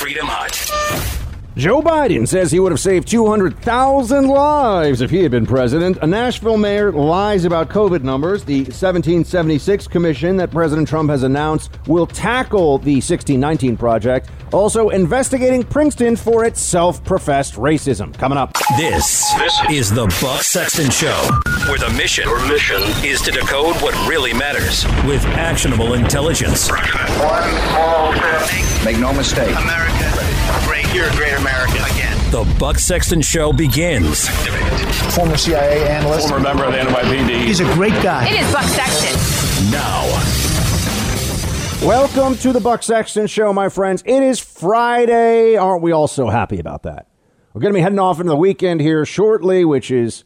Freedom Hut. Joe Biden says he would have saved 200,000 lives if he had been president. A Nashville mayor lies about COVID numbers. The 1776 commission that President Trump has announced will tackle the 1619 project. Also, investigating Princeton for its self professed racism. Coming up. This, this is the Buck Sexton Show, where the mission, Your mission is to decode what really matters with actionable intelligence. One small step. Make no mistake. America, great. You're a great American again. The Buck Sexton Show begins. Former CIA analyst. Former member of the NYPD. He's a great guy. It is Buck Sexton. Now. Welcome to the Buck Sexton Show, my friends. It is Friday. Aren't we all so happy about that? We're going to be heading off into the weekend here shortly, which is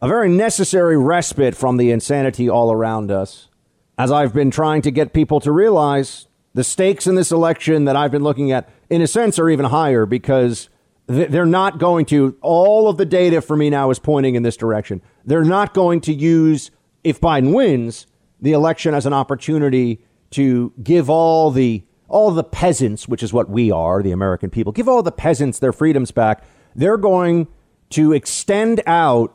a very necessary respite from the insanity all around us. As I've been trying to get people to realize the stakes in this election that I've been looking at, in a sense, are even higher because they're not going to. All of the data for me now is pointing in this direction. They're not going to use, if Biden wins, the election as an opportunity to give all the all the peasants, which is what we are, the American people, give all the peasants their freedoms back. They're going to extend out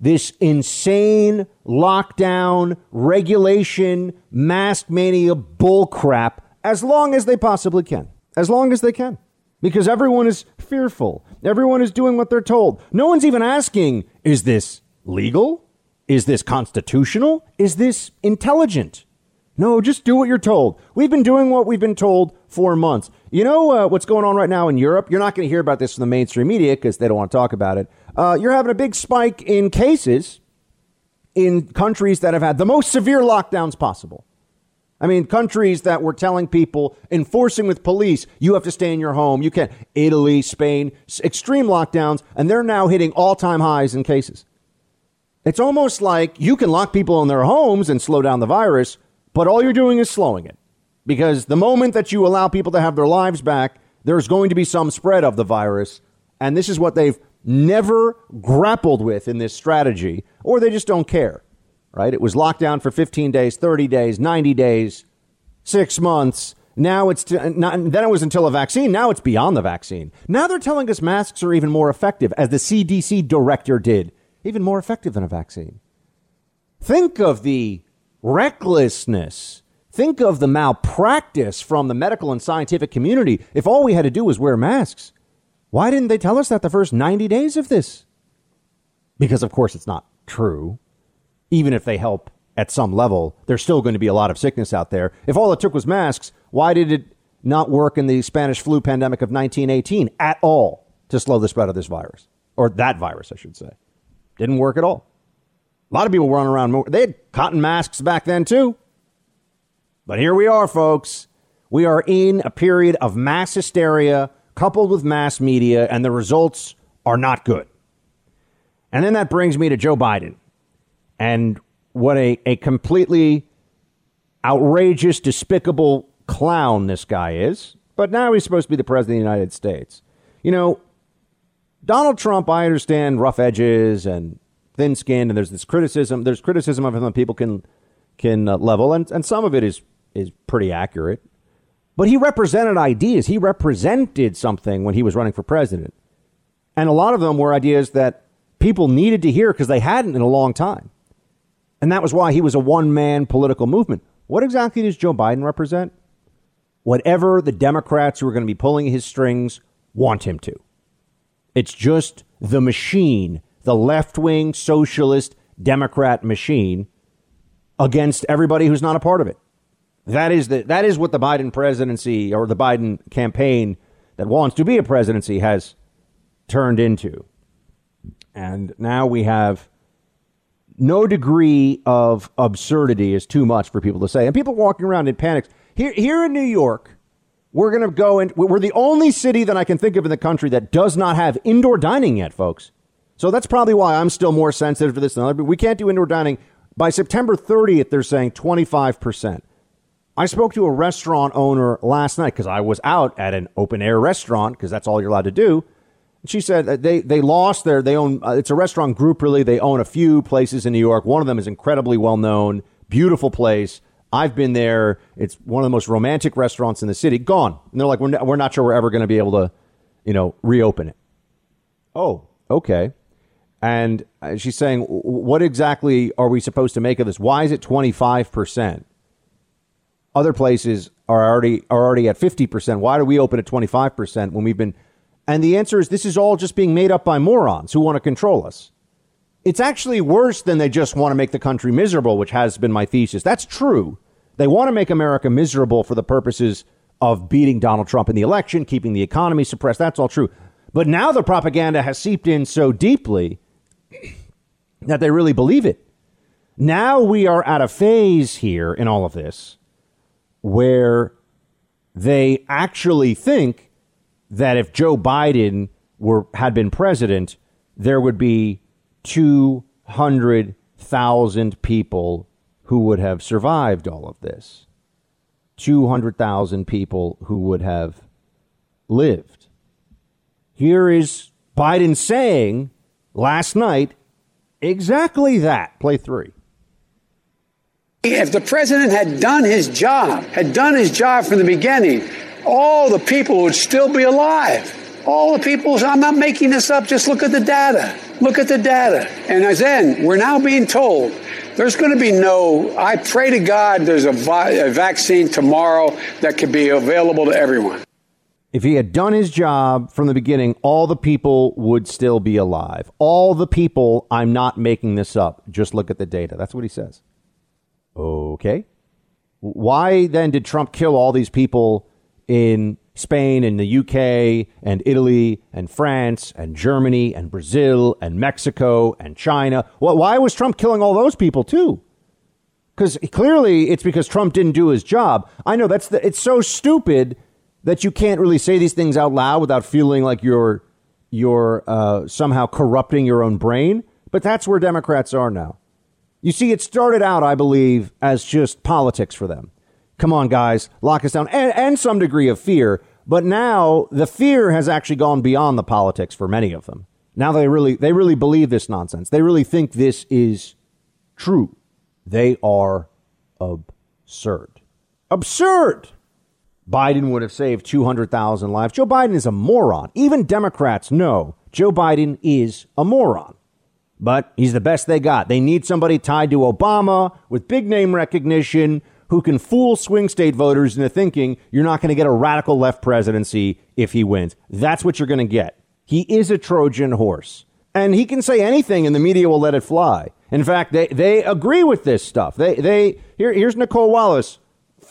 this insane lockdown, regulation, mask mania bullcrap as long as they possibly can. As long as they can. Because everyone is fearful. Everyone is doing what they're told. No one's even asking, is this legal? Is this constitutional? Is this intelligent? No, just do what you're told. We've been doing what we've been told for months. You know uh, what's going on right now in Europe? You're not going to hear about this from the mainstream media because they don't want to talk about it. Uh, you're having a big spike in cases in countries that have had the most severe lockdowns possible. I mean, countries that were telling people, enforcing with police, you have to stay in your home. You can't. Italy, Spain, extreme lockdowns, and they're now hitting all time highs in cases. It's almost like you can lock people in their homes and slow down the virus, but all you're doing is slowing it. Because the moment that you allow people to have their lives back, there's going to be some spread of the virus. And this is what they've never grappled with in this strategy, or they just don't care, right? It was locked down for 15 days, 30 days, 90 days, six months. Now it's to, not, then it was until a vaccine. Now it's beyond the vaccine. Now they're telling us masks are even more effective, as the CDC director did, even more effective than a vaccine. Think of the recklessness. Think of the malpractice from the medical and scientific community. If all we had to do was wear masks, why didn't they tell us that the first 90 days of this? Because, of course, it's not true. Even if they help at some level, there's still going to be a lot of sickness out there. If all it took was masks, why did it not work in the Spanish flu pandemic of 1918 at all to slow the spread of this virus? Or that virus, I should say. Didn't work at all. A lot of people were running around. More. They had cotton masks back then, too. But here we are, folks. We are in a period of mass hysteria coupled with mass media, and the results are not good. And then that brings me to Joe Biden and what a, a completely outrageous, despicable clown this guy is. But now he's supposed to be the president of the United States. You know, Donald Trump, I understand rough edges and thin skinned, and there's this criticism. There's criticism of him that people can can uh, level, and, and some of it is is pretty accurate. But he represented ideas. He represented something when he was running for president, and a lot of them were ideas that people needed to hear because they hadn't in a long time, and that was why he was a one man political movement. What exactly does Joe Biden represent? Whatever the Democrats who are going to be pulling his strings want him to. It's just the machine the left wing socialist Democrat machine against everybody who's not a part of it. That is the, that is what the Biden presidency or the Biden campaign that wants to be a presidency has turned into. And now we have no degree of absurdity is too much for people to say. And people walking around in panics. Here, here in New York, we're going to go and we're the only city that I can think of in the country that does not have indoor dining yet, folks. So that's probably why I'm still more sensitive to this than other. But we can't do indoor dining. By September 30th, they're saying 25%. I spoke to a restaurant owner last night because I was out at an open air restaurant because that's all you're allowed to do. And she said that they, they lost their, they own, uh, it's a restaurant group really. They own a few places in New York. One of them is incredibly well known, beautiful place. I've been there. It's one of the most romantic restaurants in the city. Gone. And they're like, we're, we're not sure we're ever going to be able to, you know, reopen it. Oh, okay. And uh, she's saying, what exactly are we supposed to make of this? Why is it 25%? Other places are already are already at 50%. Why do we open at 25% when we've been And the answer is this is all just being made up by morons who want to control us. It's actually worse than they just want to make the country miserable, which has been my thesis. That's true. They want to make America miserable for the purposes of beating Donald Trump in the election, keeping the economy suppressed. That's all true. But now the propaganda has seeped in so deeply that they really believe it. Now we are at a phase here in all of this where they actually think that if Joe Biden were had been president, there would be 200,000 people who would have survived all of this. 200,000 people who would have lived. Here is Biden saying last night exactly that. Play three. If the president had done his job, had done his job from the beginning, all the people would still be alive. All the people, I'm not making this up, just look at the data. Look at the data. And as then, we're now being told there's going to be no, I pray to God there's a, vi- a vaccine tomorrow that could be available to everyone. If he had done his job from the beginning, all the people would still be alive. All the people, I'm not making this up. Just look at the data. That's what he says. Okay. Why then did Trump kill all these people in Spain and the UK and Italy and France and Germany and Brazil and Mexico and China? Why was Trump killing all those people too? Because clearly it's because Trump didn't do his job. I know that's the, it's so stupid that you can't really say these things out loud without feeling like you're you're uh, somehow corrupting your own brain. But that's where Democrats are now. You see, it started out, I believe, as just politics for them. Come on, guys, lock us down, and, and some degree of fear. But now the fear has actually gone beyond the politics for many of them. Now they really, they really believe this nonsense. They really think this is true. They are absurd. Absurd. Biden would have saved 200,000 lives. Joe Biden is a moron. Even Democrats know Joe Biden is a moron but he's the best they got. They need somebody tied to Obama with big name recognition who can fool swing state voters into thinking you're not going to get a radical left presidency if he wins. That's what you're going to get. He is a Trojan horse. And he can say anything and the media will let it fly. In fact, they, they agree with this stuff. They, they, here, here's Nicolle Wallace,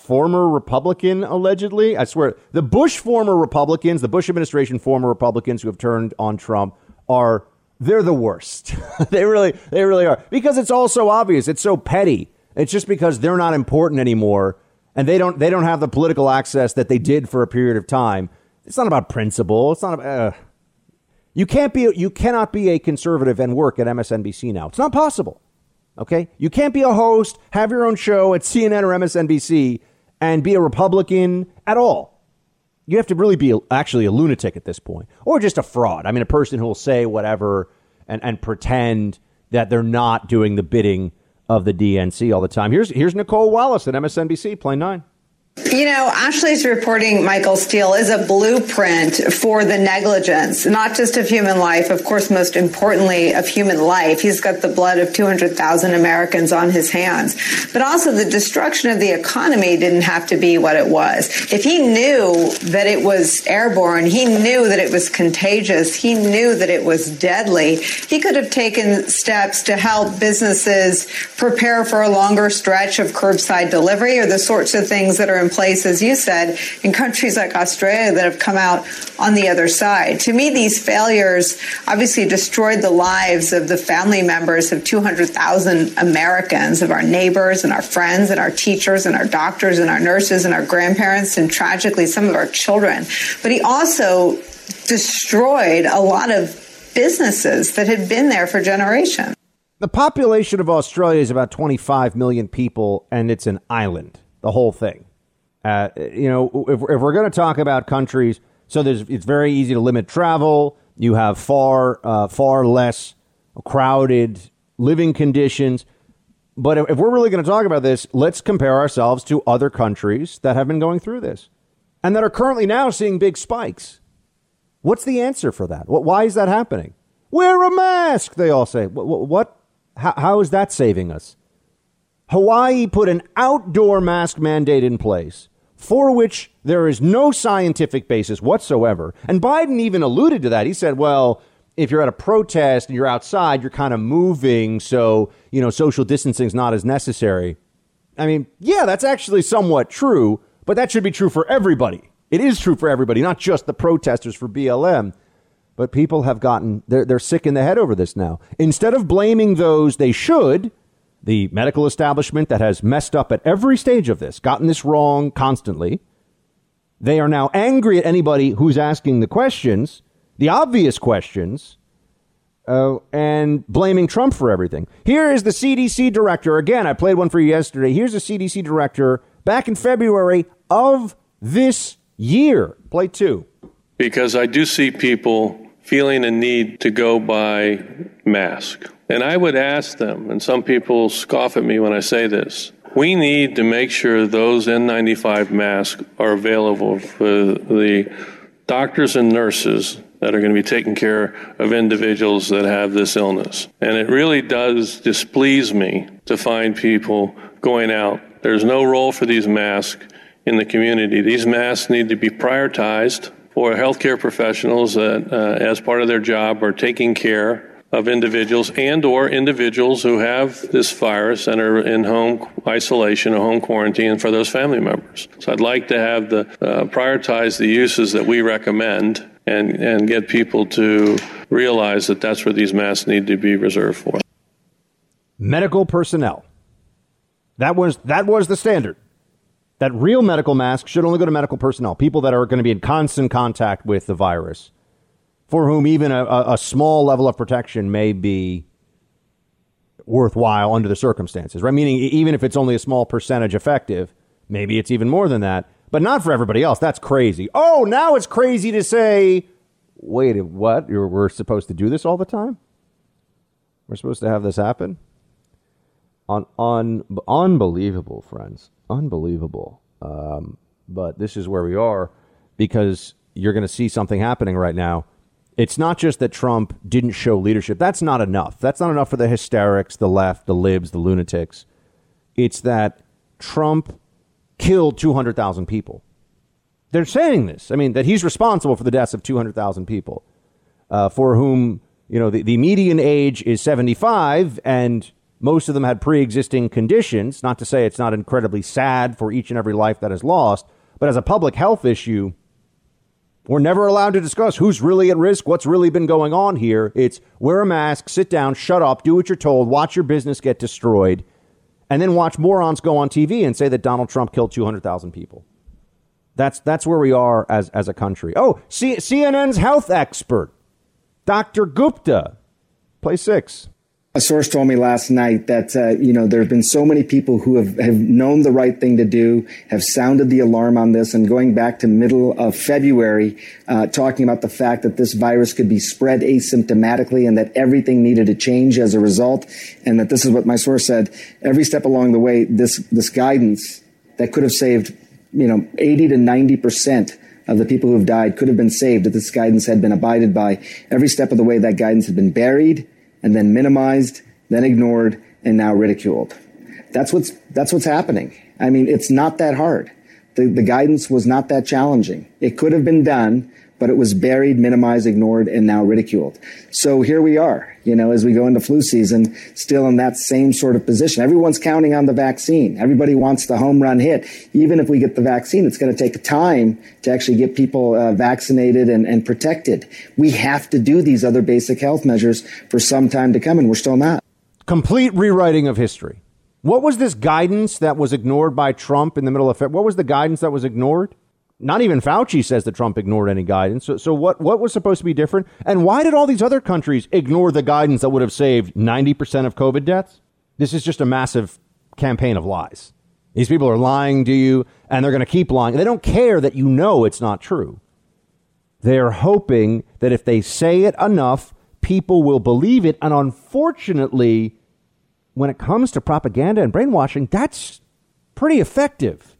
former Republican, allegedly. I swear, the Bush former Republicans, the Bush administration former Republicans who have turned on Trump are they're the worst. they really, they really are because it's all so obvious. It's so petty. It's just because they're not important anymore, and they don't, they don't have the political access that they did for a period of time. It's not about principle. It's not about. Uh, you can't be, you cannot be a conservative and work at MSNBC now. It's not possible. Okay, you can't be a host, have your own show at CNN or MSNBC, and be a Republican at all you have to really be actually a lunatic at this point, or just a fraud. I mean, a person who will say whatever and, and pretend that they're not doing the bidding of the DNC all the time. Here's here's Nicolle Wallace at MSNBC, Play Nine. You know, Ashley's reporting, Michael Steele, is a blueprint for the negligence, not just of human life, of course, most importantly, of human life. He's got the blood of 200,000 Americans on his hands. But also, the destruction of the economy didn't have to be what it was. If he knew that it was airborne, he knew that it was contagious, he knew that it was deadly, he could have taken steps to help businesses prepare for a longer stretch of curbside delivery or the sorts of things that are place, as you said, in countries like Australia that have come out on the other side. To me, these failures obviously destroyed the lives of the family members of 200,000 Americans, of our neighbors and our friends and our teachers and our doctors and our nurses and our grandparents and tragically some of our children. But he also destroyed a lot of businesses that had been there for generations. The population of Australia is about 25 million people, and it's an island, the whole thing. Uh, you know, if, if we're going to talk about countries, so there's it's very easy to limit travel. You have far uh, far less crowded living conditions. But if we're really going to talk about this, let's compare ourselves to other countries that have been going through this and that are currently now seeing big spikes. What's the answer for that? Why is that happening? Wear a mask, they all say. What? How, how is that saving us? Hawaii put an outdoor mask mandate in place for which there is no scientific basis whatsoever. And Biden even alluded to that. He said, well, if you're at a protest and you're outside, you're kind of moving, so, you know, social distancing is not as necessary. I mean, yeah, that's actually somewhat true, but that should be true for everybody. It is true for everybody, not just the protesters for BLM. But people have gotten, they're, they're sick in the head over this now. Instead of blaming those they should, the medical establishment that has messed up at every stage of this, gotten this wrong constantly, they are now angry at anybody who's asking the questions the obvious questions uh, and blaming Trump for everything. Here is the CDC director. Again, I played one for you yesterday. Here's the CDC director back in February of this year. Play two. Because I do see people feeling a need to go buy masks. And I would ask them, and some people scoff at me when I say this, we need to make sure those N95 masks are available for the doctors and nurses that are going to be taking care of individuals that have this illness. And it really does displease me to find people going out. There's no role for these masks in the community. These masks need to be prioritized for healthcare professionals that, uh, as part of their job, are taking care of individuals and or individuals who have this virus and are in home isolation or home quarantine for those family members. So I'd like to have the uh, prioritize the uses that we recommend and, and get people to realize that that's where these masks need to be reserved for. Medical personnel. That was that was the standard. That real medical masks should only go to medical personnel, people that are going to be in constant contact with the virus, for whom even a, a small level of protection may be worthwhile under the circumstances, right? Meaning, even if it's only a small percentage effective, maybe it's even more than that but not for everybody else. That's crazy. Oh, now it's crazy to say, wait, what? We're supposed to do this all the time? We're supposed to have this happen? Un- un- unbelievable, friends. Unbelievable. Um, but this is where we are because you're going to see something happening right now. It's not just that Trump didn't show leadership. That's not enough. That's not enough for the hysterics, the left, the libs, the lunatics. It's that Trump killed 200,000 people. They're saying this. I mean, that he's responsible for the deaths of 200,000 people, uh, for whom, you know, the, the median age is 75, and most of them had pre existing conditions. Not to say it's not incredibly sad for each and every life that is lost, but as a public health issue, we're never allowed to discuss who's really at risk, what's really been going on here. It's wear a mask, sit down, shut up, do what you're told, watch your business get destroyed and then watch morons go on TV and say that Donald Trump killed 200,000 people. That's, that's where we are as, as a country. Oh, C- CNN's health expert, Dr. Gupta, play six. A source told me last night that uh, you know there have been so many people who have, have known the right thing to do, have sounded the alarm on this, and going back to middle of February, uh, talking about the fact that this virus could be spread asymptomatically and that everything needed to change as a result, and that this is what my source said. Every step along the way, this this guidance that could have saved you know 80 to 90 percent of the people who have died could have been saved if this guidance had been abided by. Every step of the way, that guidance had been buried and then minimized, then ignored, and now ridiculed. That's what's, that's what's happening. I mean, it's not that hard. The, the guidance was not that challenging. It could have been done, but it was buried, minimized, ignored, and now ridiculed. So here we are, you know, as we go into flu season, still in that same sort of position. Everyone's counting on the vaccine. Everybody wants the home run hit. Even if we get the vaccine, it's going to take time to actually get people uh, vaccinated and, and protected. We have to do these other basic health measures for some time to come, and we're still not. Complete rewriting of history. What was this guidance that was ignored by Trump in the middle of? What was the guidance that was ignored? Not even Fauci says that Trump ignored any guidance. So, so what, what was supposed to be different? And why did all these other countries ignore the guidance that would have saved 90% of COVID deaths? This is just a massive campaign of lies. These people are lying to you, and they're going to keep lying. They don't care that you know it's not true. They're hoping that if they say it enough, people will believe it. And unfortunately, when it comes to propaganda and brainwashing, that's pretty effective.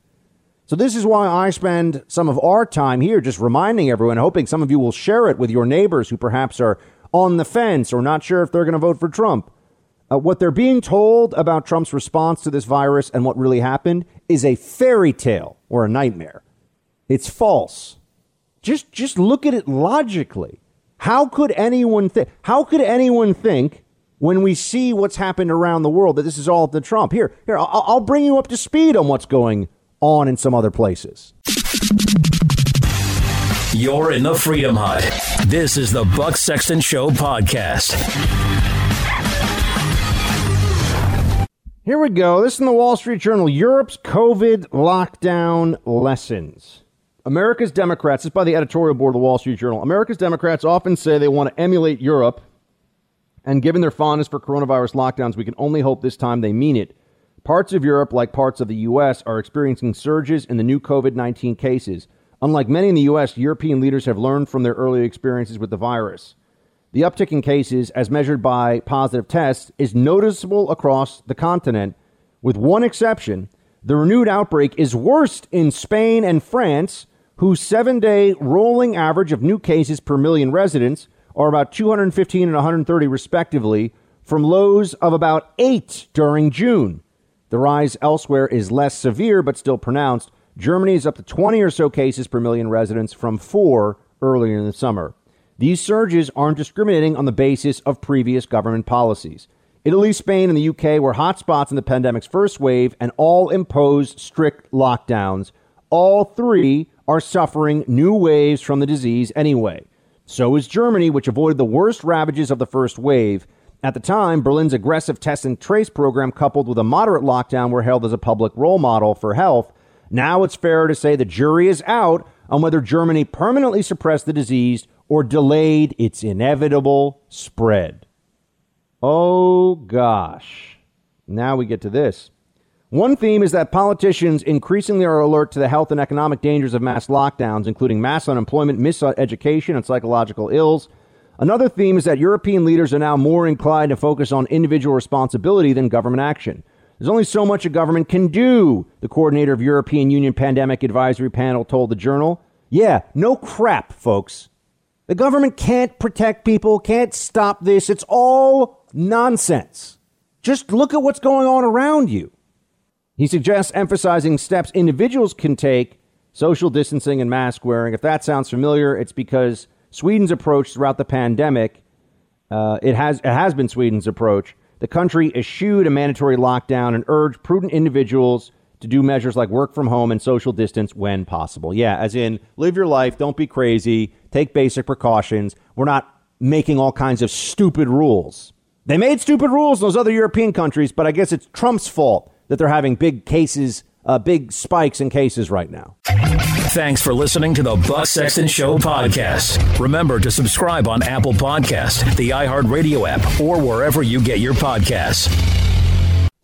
So, this is why I spend some of our time here just reminding everyone, hoping some of you will share it with your neighbors who perhaps are on the fence or not sure if they're going to vote for Trump. Uh, what they're being told about Trump's response to this virus and what really happened is a fairy tale or a nightmare. It's false. Just just look at it logically. How could anyone think? How could anyone think when we see what's happened around the world that this is all the Trump? Here, here, I'll, I'll bring you up to speed on what's going on in some other places. You're in the Freedom Hut. This is the Buck Sexton Show podcast. Here we go. This is in the Wall Street Journal. Europe's COVID lockdown lessons. America's Democrats, this is by the editorial board of the Wall Street Journal. America's Democrats often say they want to emulate Europe, and given their fondness for coronavirus lockdowns, we can only hope this time they mean it. Parts of Europe, like parts of the U.S., are experiencing surges in the new COVID 19 cases. Unlike many in the U.S., European leaders have learned from their early experiences with the virus. The uptick in cases, as measured by positive tests, is noticeable across the continent, with one exception. The renewed outbreak is worst in Spain and France, whose seven day rolling average of new cases per million residents are about 215 and 130, respectively, from lows of about eight during June. The rise elsewhere is less severe but still pronounced. Germany is up to 20 or so cases per million residents from four earlier in the summer. These surges aren't discriminating on the basis of previous government policies. Italy, Spain, and the UK were hotspots in the pandemic's first wave and all imposed strict lockdowns. All three are suffering new waves from the disease anyway. So is Germany, which avoided the worst ravages of the first wave. At the time, Berlin's aggressive test and trace program, coupled with a moderate lockdown, were held as a public role model for health. Now it's fair to say the jury is out on whether Germany permanently suppressed the disease or delayed its inevitable spread. Oh gosh. Now we get to this. One theme is that politicians increasingly are alert to the health and economic dangers of mass lockdowns, including mass unemployment, miseducation, and psychological ills. Another theme is that European leaders are now more inclined to focus on individual responsibility than government action. There's only so much a government can do, the coordinator of European Union Pandemic Advisory Panel told the Journal. Yeah, no crap, folks. The government can't protect people, can't stop this. It's all nonsense. Just look at what's going on around you. He suggests emphasizing steps individuals can take, social distancing and mask wearing. If that sounds familiar, it's because Sweden's approach throughout the pandemic, uh, it has it has been Sweden's approach. The country eschewed a mandatory lockdown and urged prudent individuals to do measures like work from home and social distance when possible. Yeah, as in live your life, don't be crazy, take basic precautions. We're not making all kinds of stupid rules. They made stupid rules in those other European countries, but I guess it's Trump's fault that they're having big cases, uh, big spikes in cases right now. Thanks for listening to the Buck Sexton Show podcast. Remember to subscribe on Apple Podcast, the iHeartRadio app, or wherever you get your podcasts.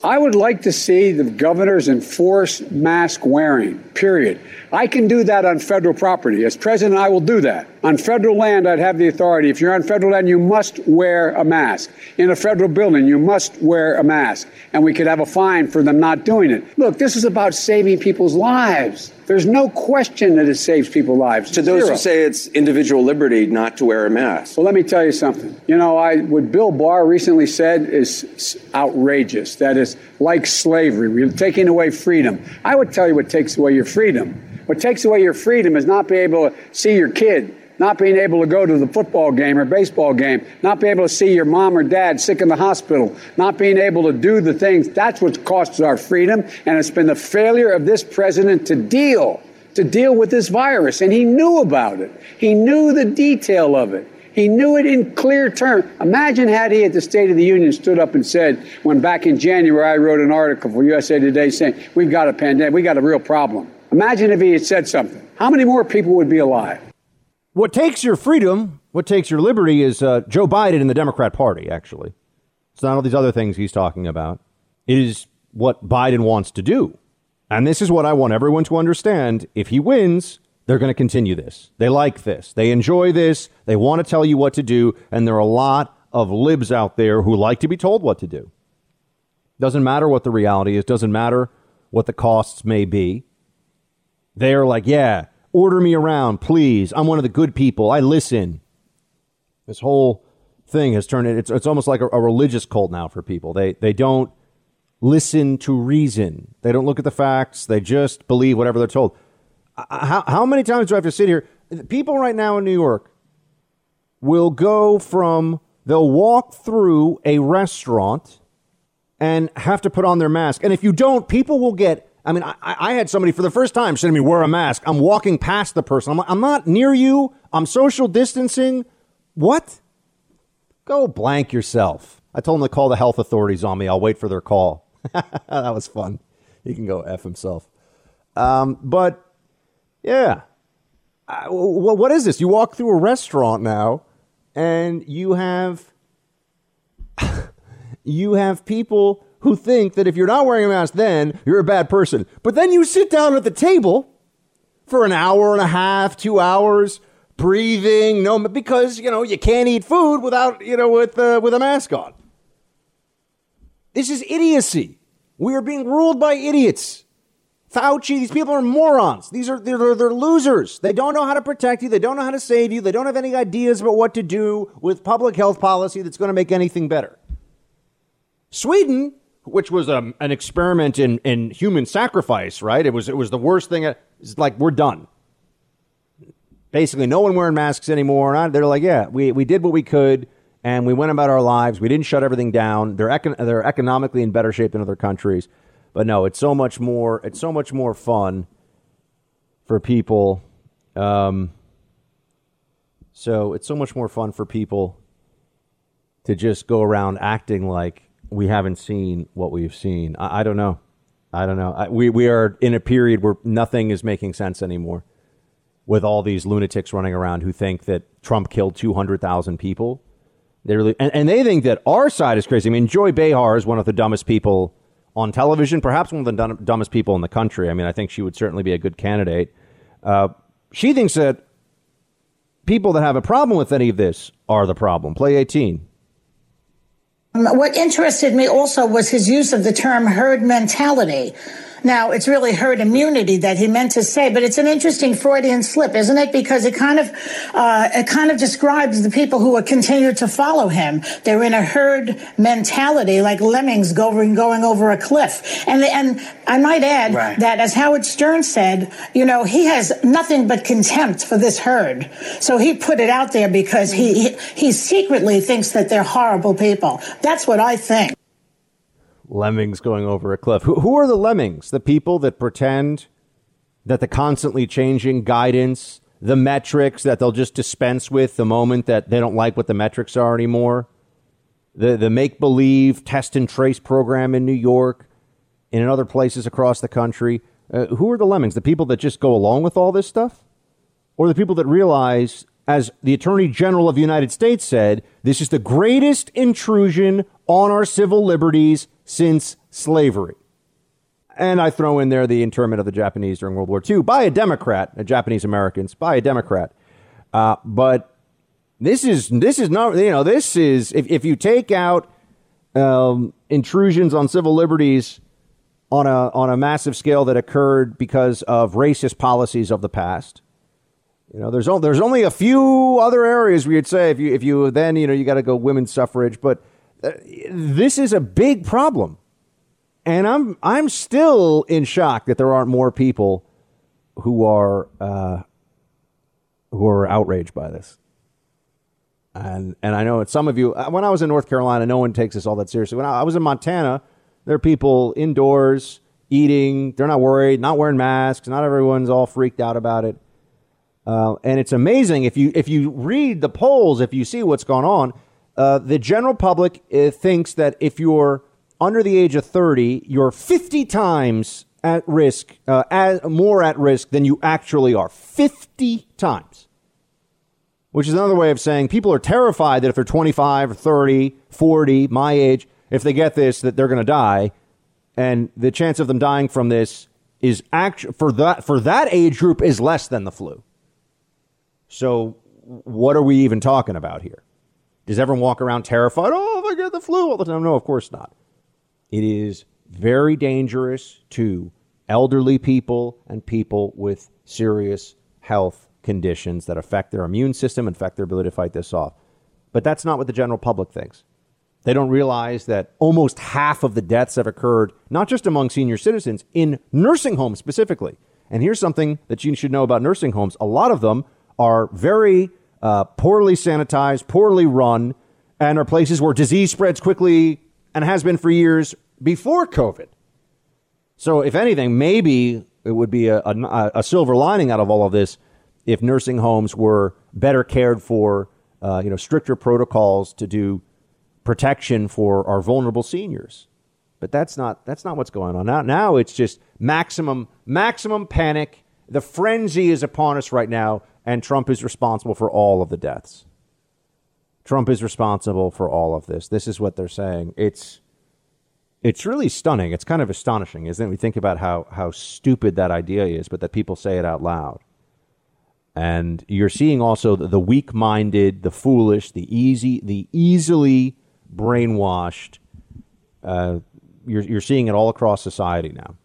I would like to see the governors enforce mask wearing, period. I can do that on federal property. As president, I will do that. On federal land, I'd have the authority. If you're on federal land, you must wear a mask. In a federal building, you must wear a mask. And we could have a fine for them not doing it. Look, this is about saving people's lives. There's no question that it saves people's lives. To those Zero. who say it's individual liberty not to wear a mask. Well, let me tell you something. You know, I, what Bill Barr recently said is outrageous. That is like slavery. We're taking away freedom. I would tell you what takes away your freedom. What takes away your freedom is not being able to see your kid not being able to go to the football game or baseball game, not being able to see your mom or dad sick in the hospital, not being able to do the things. That's what costs our freedom. And it's been the failure of this president to deal, to deal with this virus. And he knew about it. He knew the detail of it. He knew it in clear terms. Imagine had he at the State of the Union stood up and said, when back in January I wrote an article for USA Today saying, we've got a pandemic, we've got a real problem. Imagine if he had said something. How many more people would be alive? What takes your freedom, what takes your liberty is uh, Joe Biden and the Democrat Party, actually. It's not all these other things he's talking about. It is what Biden wants to do. And this is what I want everyone to understand. If he wins, they're going to continue this. They like this. They enjoy this. They want to tell you what to do. And there are a lot of libs out there who like to be told what to do. Doesn't matter what the reality is, doesn't matter what the costs may be. They're like, yeah, order me around, please. I'm one of the good people. I listen. This whole thing has turned it's it's almost like a, a religious cult now for people. They they don't listen to reason. They don't look at the facts. They just believe whatever they're told. Uh, uh, how, how many times do I have to sit here? People right now in New York will go from, they'll walk through a restaurant and have to put on their mask. And if you don't, people will get, I mean, I, I had somebody for the first time say to me, wear a mask. I'm walking past the person. I'm, like, I'm not near you. I'm social distancing. What? Go blank yourself. I told him to call the health authorities on me. I'll wait for their call. that was fun. He can go F himself. Um, but yeah. Uh, well, what is this? You walk through a restaurant now and you have you have people who think that if you're not wearing a mask then you're a bad person. But then you sit down at the table for an hour and a half, 2 hours breathing, no because you know you can't eat food without, you know, with uh, with a mask on. This is idiocy. We are being ruled by idiots. Fauci, these people are morons. These are they're, they're losers. They don't know how to protect you. They don't know how to save you. They don't have any ideas about what to do with public health policy that's going to make anything better. Sweden, which was um, an experiment in, in human sacrifice, right? It was it was the worst thing. It's like we're done. Basically, no one wearing masks anymore. They're like, yeah, we, we did what we could and we went about our lives. We didn't shut everything down. They're econ- they're economically in better shape than other countries. But no, it's so much more. It's so much more fun for people. Um, so it's so much more fun for people to just go around acting like we haven't seen what we've seen. I, I don't know. I don't know. I, we we are in a period where nothing is making sense anymore, with all these lunatics running around who think that Trump killed two hundred thousand people. They really, and, and they think that our side is crazy. I mean, Joy Behar is one of the dumbest people on television, perhaps one of the dumbest people in the country. I mean, I think she would certainly be a good candidate. Uh, she thinks that people that have a problem with any of this are the problem. Play 18. Um, what interested me also was his use of the term herd mentality. Now, it's really herd immunity that he meant to say, but it's an interesting Freudian slip, isn't it? Because it kind of, uh, it kind of describes the people who are continue to follow him. They're in a herd mentality, like lemmings going, going over a cliff. And, and I might add right. that as Howard Stern said, you know, he has nothing but contempt for this herd. So he put it out there because he, he, he secretly thinks that they're horrible people. That's what I think lemmings going over a cliff. Who, who are the lemmings? The people that pretend that the constantly changing guidance, the metrics that they'll just dispense with the moment that they don't like what the metrics are anymore. The, the make believe test and trace program in New York and in other places across the country. Uh, who are the lemmings? The people that just go along with all this stuff? Or the people that realize, as the Attorney General of the United States said, this is the greatest intrusion on our civil liberties since slavery. And I throw in there the internment of the Japanese during World War II by a Democrat, a Japanese Americans by a Democrat. Uh, but this is this is not you know this is if if you take out um, intrusions on civil liberties on a on a massive scale that occurred because of racist policies of the past. You know, there's only there's only a few other areas we would say if you if you then you know you got to go women's suffrage, but this is a big problem. And I'm I'm still in shock that there aren't more people who are uh, who are outraged by this. And and I know some of you uh, when I was in North Carolina, no one takes this all that seriously. When I, I was in Montana, there are people indoors eating. They're not worried, not wearing masks. Not everyone's all freaked out about it. Uh, and it's amazing if you if you read the polls, if you see what's going on, uh, the general public uh, thinks that if you're under the age of 30, you're 50 times at risk, uh, as, more at risk than you actually are. 50 times. Which is another way of saying people are terrified that if they're 25 or 30, 40, my age, if they get this, that they're going to die. And the chance of them dying from this is act- for that for that age group is less than the flu. So what are we even talking about here? Does everyone walk around terrified? Oh, if I get the flu all the time? No, of course not. It is very dangerous to elderly people and people with serious health conditions that affect their immune system affect their ability to fight this off. But that's not what the general public thinks. They don't realize that almost half of the deaths have occurred, not just among senior citizens, in nursing homes specifically. And here's something that you should know about nursing homes a lot of them are very uh, poorly sanitized, poorly run, and are places where disease spreads quickly and has been for years before COVID. So, if anything, maybe it would be a, a, a silver lining out of all of this if nursing homes were better cared for, uh, you know, stricter protocols to do protection for our vulnerable seniors. But that's not that's not what's going on now. Now it's just maximum maximum panic. The frenzy is upon us right now, and Trump is responsible for all of the deaths. Trump is responsible for all of this. This is what they're saying. It's it's really stunning. It's kind of astonishing, isn't it? We think about how how stupid that idea is, but that people say it out loud. And you're seeing also the, the weak-minded, the foolish, the easy, the easily brainwashed. Uh, you're, you're seeing it all across society now.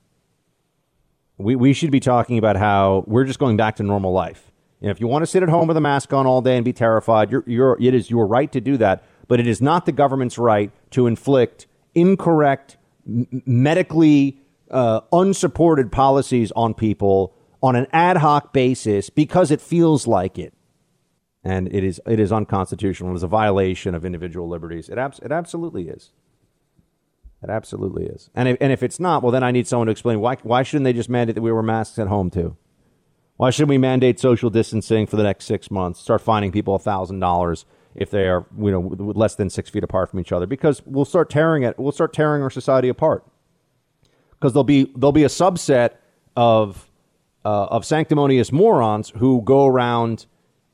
We, we should be talking about how we're just going back to normal life. And if you want to sit at home with a mask on all day and be terrified, you're, you're, it is your right to do that. But it is not the government's right to inflict incorrect, m- medically uh, unsupported policies on people on an ad hoc basis because it feels like it and it is it is unconstitutional. It is a violation of individual liberties. It abs- it absolutely is. It absolutely is. And if, and if it's not, well, then I need someone to explain why why shouldn't they just mandate that we wear masks at home too? Why should we mandate social distancing for the next six months? Start fining people thousand dollars if they are you know less than six feet apart from each other because we'll start tearing it. We'll start tearing our society apart because there'll be there'll be a subset of uh, of sanctimonious morons who go around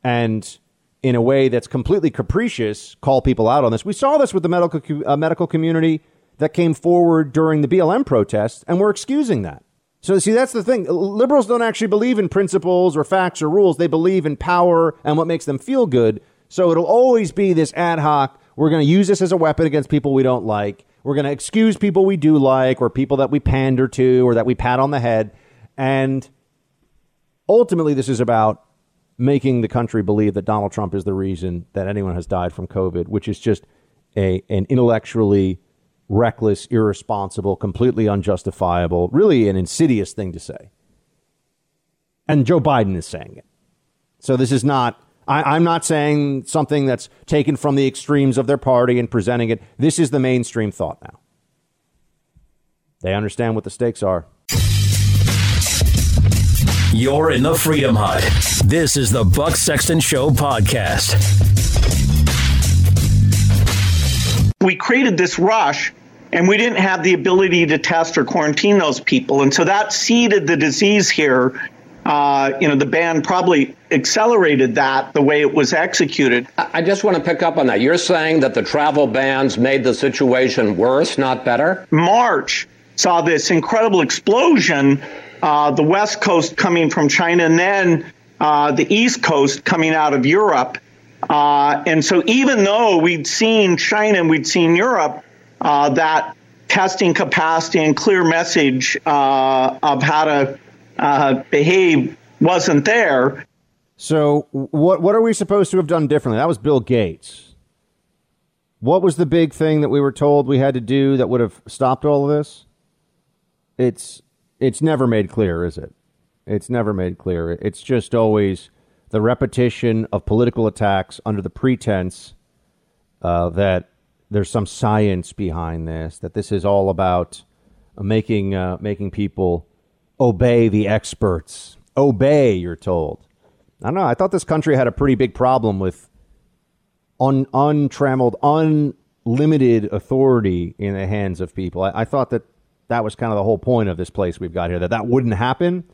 and in a way that's completely capricious call people out on this. We saw this with the medical uh, medical community that came forward during the BLM protests, and we're excusing that. So, see, that's the thing. Liberals don't actually believe in principles or facts or rules. They believe in power and what makes them feel good. So, it'll always be this ad hoc. We're going to use this as a weapon against people we don't like. We're going to excuse people we do like or people that we pander to or that we pat on the head. And ultimately, this is about making the country believe that Donald Trump is the reason that anyone has died from COVID, which is just a an intellectually reckless, irresponsible, completely unjustifiable, really an insidious thing to say. And Joe Biden is saying it. So this is not. I, I'm not saying something that's taken from the extremes of their party and presenting it. This is the mainstream thought now. They understand what the stakes are. You're in the Freedom Hut. This is the Buck Sexton Show podcast. We created this rush and we didn't have the ability to test or quarantine those people. And so that seeded the disease here. Uh, you know, the ban probably accelerated that the way it was executed. I just want to pick up on that. You're saying that the travel bans made the situation worse, not better? March saw this incredible explosion uh, the West Coast coming from China, and then uh, the East Coast coming out of Europe. Uh, and so, even though we'd seen China and we'd seen Europe, uh, that testing capacity and clear message uh, of how to uh, behave wasn't there. So, what what are we supposed to have done differently? That was Bill Gates. What was the big thing that we were told we had to do that would have stopped all of this? It's it's never made clear, is it? It's never made clear. It's just always the repetition of political attacks under the pretense uh, that there's some science behind this, that this is all about making uh, making people obey the experts. Obey, you're told. I don't know. I thought this country had a pretty big problem with un- untrammeled, unlimited authority in the hands of people. I, I thought that that was kind of the whole point of this place we've got here that that wouldn't happen,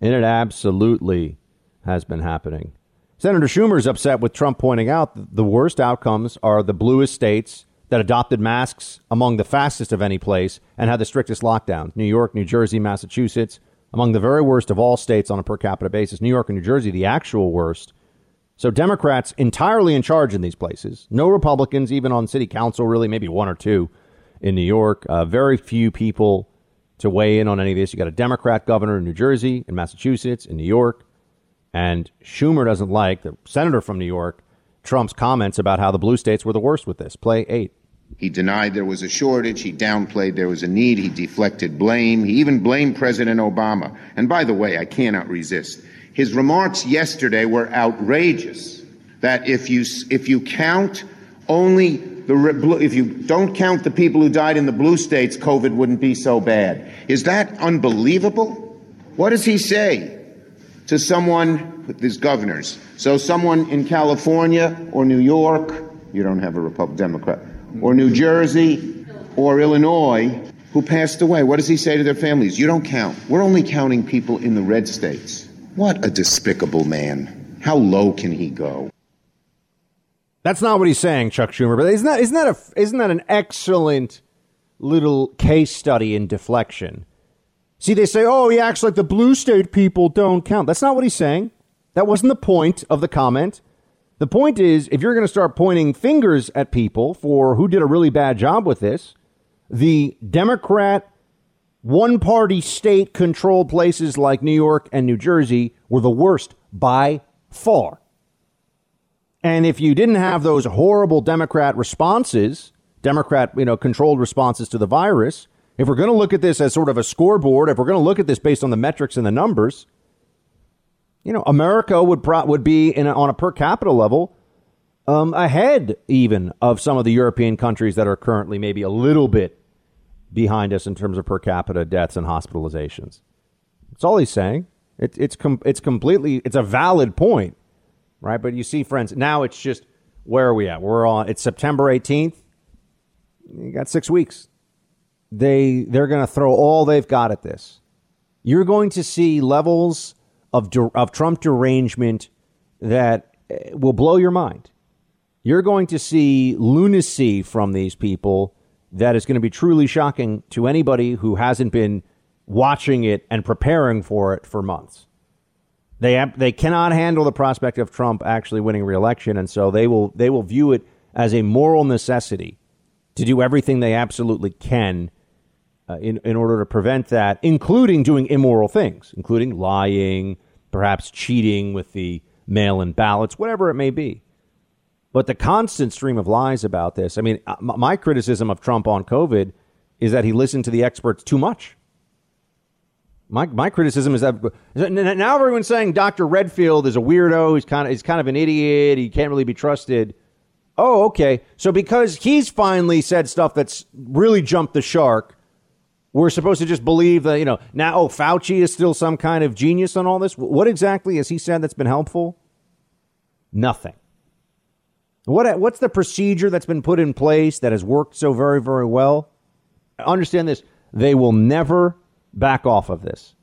and it absolutely has been happening. Senator Schumer is upset with Trump pointing out that the worst outcomes are the bluest states that adopted masks among the fastest of any place and had the strictest lockdowns. New York, New Jersey, Massachusetts, among the very worst of all states on a per capita basis. New York and New Jersey, the actual worst. So Democrats entirely in charge in these places. No Republicans, even on city council, really, maybe one or two in New York. Uh, very few people to weigh in on any of this. You got a Democrat governor in New Jersey, in Massachusetts, in New York, and Schumer doesn't like the senator from New York Trump's comments about how the blue states were the worst with this. Play eight. He denied there was a shortage. He downplayed there was a need. He deflected blame. He even blamed President Obama. And by the way, I cannot resist. His remarks yesterday were outrageous. That if you if you count only the if you don't count the people who died in the blue states, COVID wouldn't be so bad. Is that unbelievable? What does he say to someone with his governors? So someone in California or New York, you don't have a Republican Democrat, or New Jersey or Illinois who passed away. What does he say to their families? You don't count. We're only counting people in the red states. What a despicable man. How low can he go? That's not what he's saying, Chuck Schumer. But isn't that isn't that a isn't that an excellent little case study in deflection? See, they say, "Oh, he acts like the blue state people don't count." That's not what he's saying. That wasn't the point of the comment. The point is, if you're going to start pointing fingers at people for who did a really bad job with this, the Democrat one party state controlled places like New York and New Jersey were the worst by far. And if you didn't have those horrible Democrat responses, Democrat, you know, controlled responses to the virus, if we're going to look at this as sort of a scoreboard, if we're going to look at this based on the metrics and the numbers, you know, America would pro- would be in a, on a per capita level um, ahead even of some of the European countries that are currently maybe a little bit behind us in terms of per capita deaths and hospitalizations. That's all he's saying. It, it's com- it's completely it's a valid point, right? But you see, friends, now it's just where are we at? We're on. It's September eighteenth. You got six weeks. They they're going to throw all they've got at this. You're going to see levels of, of Trump derangement that eh, will blow your mind. You're going to see lunacy from these people that is going to be truly shocking to anybody who hasn't been watching it and preparing for it for months. They they cannot handle the prospect of Trump actually winning re-election, and so they will they will view it as a moral necessity to do everything they absolutely can uh, in, in order to prevent that, including doing immoral things, including lying, perhaps cheating with the mail in ballots, whatever it may be. But the constant stream of lies about this, I mean, uh, my criticism of Trump on COVID is that he listened to the experts too much. My, my criticism is that now everyone's saying Dr. Redfield is a weirdo. He's kind of he's kind of an idiot. He can't really be trusted. Oh, okay. So because he's finally said stuff that's really jumped the shark, we're supposed to just believe that, you know, now, oh, Fauci is still some kind of genius on all this. What exactly has he said that's been helpful? Nothing. What, what's the procedure that's been put in place that has worked so very, very well? Understand this. They will never back off of this.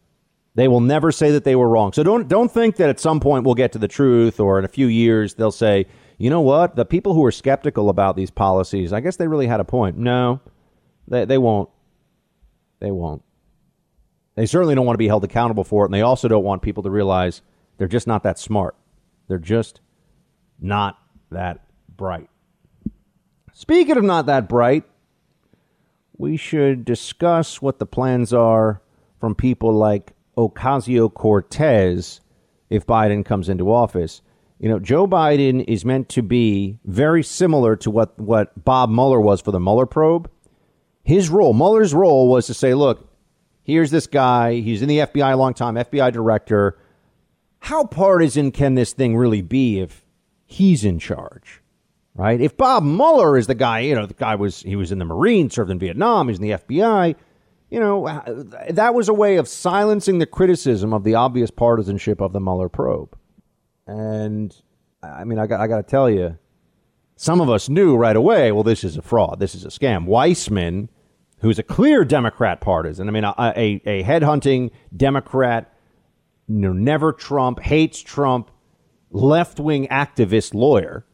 They will never say that they were wrong. So don't, don't think that at some point we'll get to the truth or in a few years they'll say, you know what? The people who are skeptical about these policies, I guess they really had a point. No, they, they won't. They won't. They certainly don't want to be held accountable for it, and they also don't want people to realize they're just not that smart. They're just not that bright. Speaking of not that bright, we should discuss what the plans are from people like Ocasio Cortez if Biden comes into office. You know, Joe Biden is meant to be very similar to what, what Bob Mueller was for the Mueller probe. His role, Mueller's role, was to say, look, here's this guy. He's in the FBI a long time, FBI director. How partisan can this thing really be if he's in charge? Right? If Bob Mueller is the guy, you know, the guy was he was in the Marines, served in Vietnam, he's in the FBI. You know, that was a way of silencing the criticism of the obvious partisanship of the Mueller probe. And I mean, I got I got to tell you, some of us knew right away. Well, this is a fraud. This is a scam. Weissmann who's a clear Democrat partisan. I mean, a, a, a headhunting Democrat, you know, never Trump, hates Trump, left wing activist lawyer,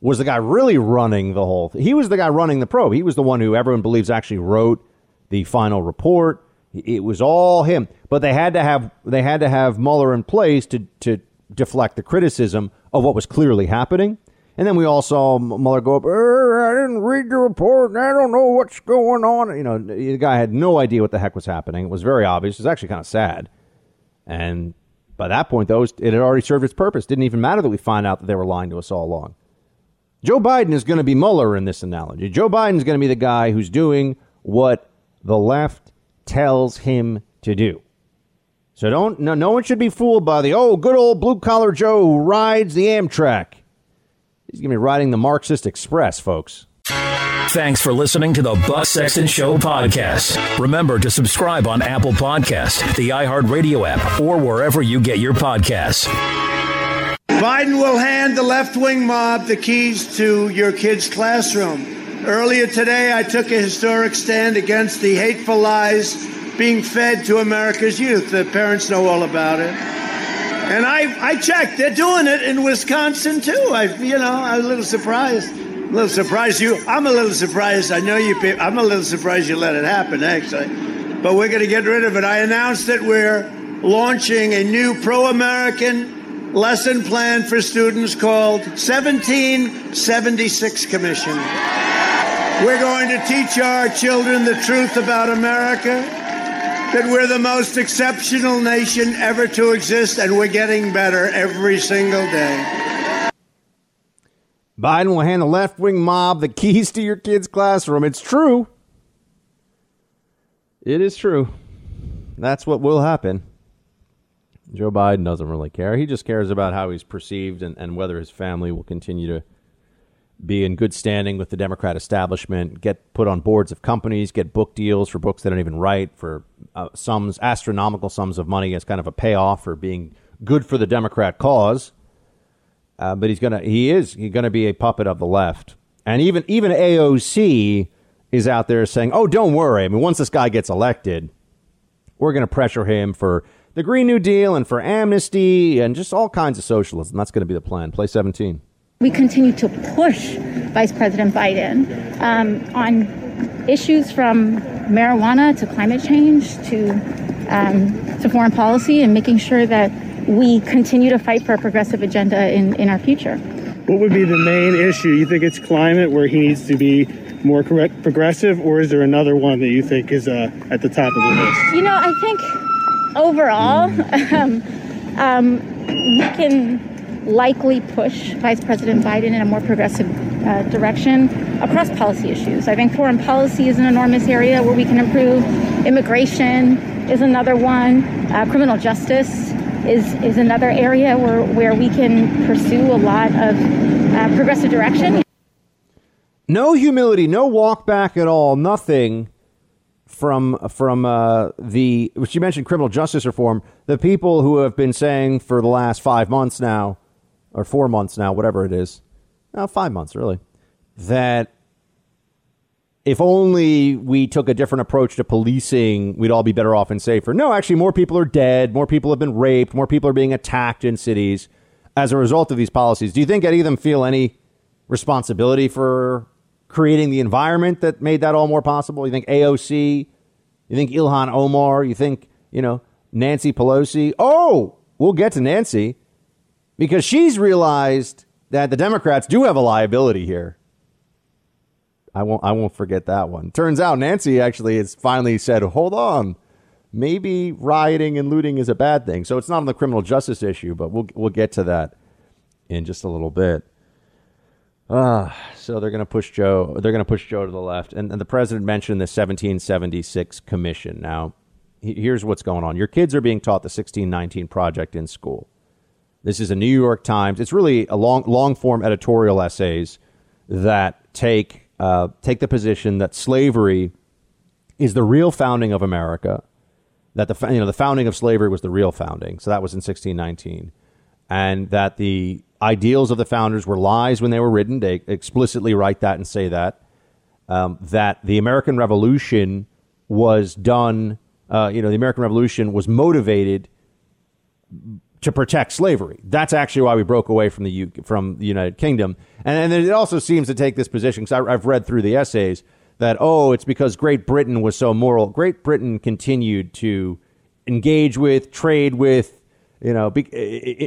was the guy really running the whole thing. He was the guy running the probe. He was the one who everyone believes actually wrote the final report. It was all him. But they had to have they had to have Mueller in place to to deflect the criticism of what was clearly happening. And then we all saw Mueller go up, "Er, I didn't read the report I don't know what's going on. You know, the guy had no idea what the heck was happening. It was very obvious. It was actually kind of sad. And by that point, though, it had already served its purpose. It Didn't even matter that we find out that they were lying to us all along. Joe Biden is going to be Mueller in this analogy. Joe Biden is going to be the guy who's doing what the left tells him to do. So don't no, no one should be fooled by the oh good old blue collar Joe who rides the Amtrak. He's going to be riding the Marxist Express, folks. Thanks for listening to the Buck Sexton Show podcast. Remember to subscribe on Apple Podcast, the iHeartRadio app, or wherever you get your podcasts. Biden will hand the left wing mob the keys to your kid's classroom. Earlier today, I took a historic stand against the hateful lies being fed to America's youth. The parents know all about it. And I, I checked. They're doing it in Wisconsin too. I, you know, I'm a little surprised. A little surprised you. I'm a little surprised. I know you. I'm a little surprised you let it happen, actually. But we're going to get rid of it. I announced that we're launching a new pro-American lesson plan for students called 1776 Commission. We're going to teach our children the truth about America that we're the most exceptional nation ever to exist, and we're getting better every single day. Biden will hand the left wing mob the keys to your kid's classroom. It's true. It is true. That's what will happen. Joe Biden doesn't really care. He just cares about how he's perceived and, and whether his family will continue to be in good standing with the Democrat establishment, get put on boards of companies, get book deals for books they don't even write for uh, sums, astronomical sums of money as kind of a payoff for being good for the Democrat cause. Uh, but he's gonna, he is, gonna be a puppet of the left, and even even AOC is out there saying, "Oh, don't worry. I mean, once this guy gets elected, we're gonna pressure him for the Green New Deal and for amnesty and just all kinds of socialism. That's gonna be the plan." Play seventeen. We continue to push Vice President Biden um, on issues from marijuana to climate change to um, to foreign policy and making sure that we continue to fight for a progressive agenda in, in our future. What would be the main issue? You think it's climate where he needs to be more correct, progressive, or is there another one that you think is uh, at the top of the list? You know, I think overall, um, um, we can likely push Vice President Biden in a more progressive uh, direction across policy issues. I think foreign policy is an enormous area where we can improve. Immigration is another one. Uh, criminal justice is, is another area where, where we can pursue a lot of uh, progressive direction. No humility, no walk back at all, nothing from from uh, the which you mentioned criminal justice reform. The people who have been saying for the last five months now, or four months now, whatever it is, no, five months really, that if only we took a different approach to policing, we'd all be better off and safer. No, actually, more people are dead, more people have been raped, more people are being attacked in cities as a result of these policies. Do you think any of them feel any responsibility for creating the environment that made that all more possible? You think AOC? You think Ilhan Omar? You think, you know, Nancy Pelosi? Oh, we'll get to Nancy because she's realized that the Democrats do have a liability here. I won't I won't forget that one. Turns out Nancy actually has finally said, "Hold on. Maybe rioting and looting is a bad thing." So it's not on the criminal justice issue, but we'll we'll get to that in just a little bit. Ah, uh, so they're going to push Joe. They're going to push Joe to the left, and, and the president mentioned the 1776 commission. Now, here's what's going on: your kids are being taught the 1619 project in school. This is a New York Times. It's really a long, long form editorial essays that take uh, take the position that slavery is the real founding of America. That the you know the founding of slavery was the real founding. So that was in 1619, and that the ideals of the founders were lies when they were written. They explicitly write that and say that. Um, that the American Revolution was done, uh, you know, the American Revolution was motivated to protect slavery. That's actually why we broke away from the U- from the United Kingdom. And, and it also seems to take this position because I've read through the essays that oh, it's because Great Britain was so moral. Great Britain continued to engage with, trade with, you know, be,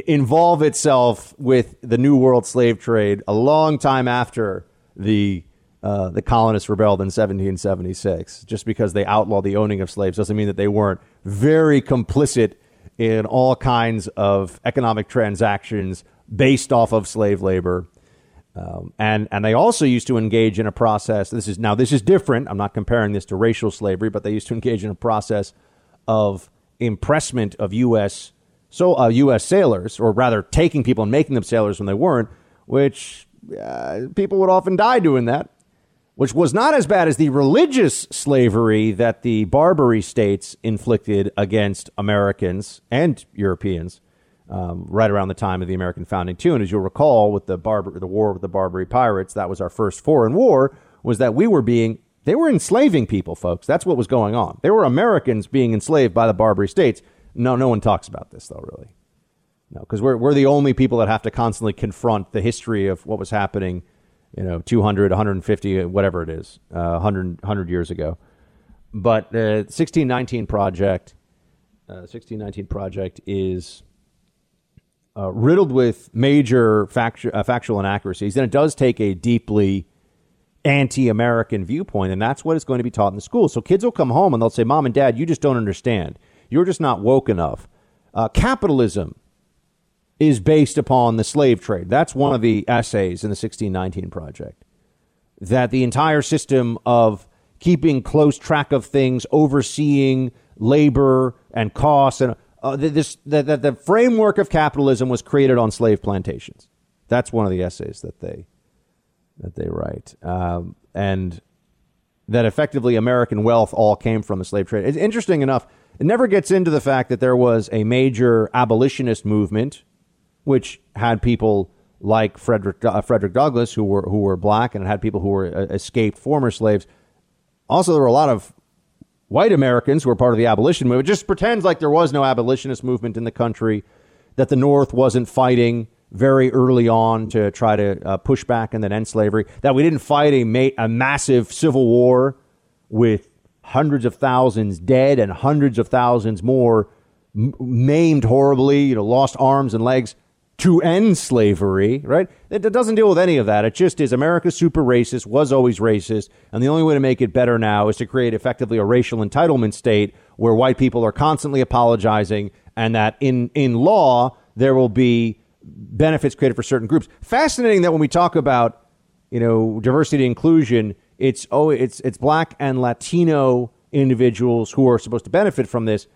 involve itself with the New World slave trade a long time after the uh, the colonists rebelled in 1776. Just because they outlawed the owning of slaves doesn't mean that they weren't very complicit in all kinds of economic transactions based off of slave labor. Um, and and they also used to engage in a process. This is now this is different. I'm not comparing this to racial slavery, but they used to engage in a process of impressment of U.S. so uh, U.S. sailors, or rather taking people and making them sailors when they weren't, which uh, people would often die doing that which was not as bad as the religious slavery that the Barbary states inflicted against Americans and Europeans um, right around the time of the American founding, too. And as you'll recall, with the, Barbar- the war with the Barbary pirates, that was our first foreign war, was that we were being, they were enslaving people, folks. That's what was going on. They were Americans being enslaved by the Barbary states. No, no one talks about this, though, really. No, because we're, we're the only people that have to constantly confront the history of what was happening you know, 200, 150, whatever it is, uh, 100, 100 years ago. But the 1619 project, uh, 1619 project is uh, riddled with major factu- uh, factual inaccuracies, and it does take a deeply anti-American viewpoint, and that's what is going to be taught in the school. So kids will come home and they'll say, "Mom and Dad, you just don't understand. You're just not woke enough. Uh, capitalism is based upon the slave trade. That's one of the essays in the 1619 Project. That the entire system of keeping close track of things, overseeing labor and costs, and uh, this that the, the framework of capitalism was created on slave plantations. That's one of the essays that they that they write, um, and that effectively American wealth all came from the slave trade. It's interesting enough. It never gets into the fact that there was a major abolitionist movement which had people like Frederick uh, Frederick Douglass who were who were black and it had people who were uh, escaped former slaves. Also, there were a lot of white Americans who were part of the abolition movement. Just pretends like there was no abolitionist movement in the country, that the North wasn't fighting very early on to try to uh, push back and then end slavery, that we didn't fight a, ma- a massive civil war with hundreds of thousands dead and hundreds of thousands more maimed horribly, you know, lost arms and legs to end slavery, right? It, doesn't deal with any of that. It just is America's super racist, was always racist, and the only way to make it better now is to create effectively a racial entitlement state where white people are constantly apologizing and that in, in law there will be benefits created for certain groups. Fascinating that when we talk about, you know, diversity inclusion, it's oh it's it's black and Latino individuals who are supposed to benefit from this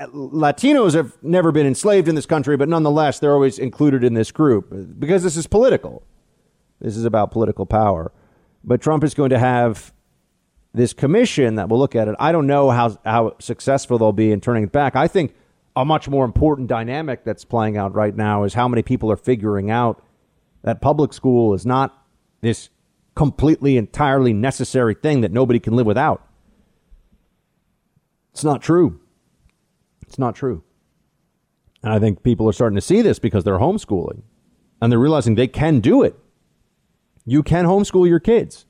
Latinos have never been enslaved in this country, but nonetheless, they're always included in this group because this is political. This is about political power. But Trump is going to have this commission that will look at it. I don't know how, how successful they'll be in turning it back. I think a much more important dynamic that's playing out right now is how many people are figuring out that public school is not this completely, entirely necessary thing that nobody can live without. It's not true. It's not true. And I think people are starting to see this because they're homeschooling and they're realizing they can do it. You can homeschool your kids.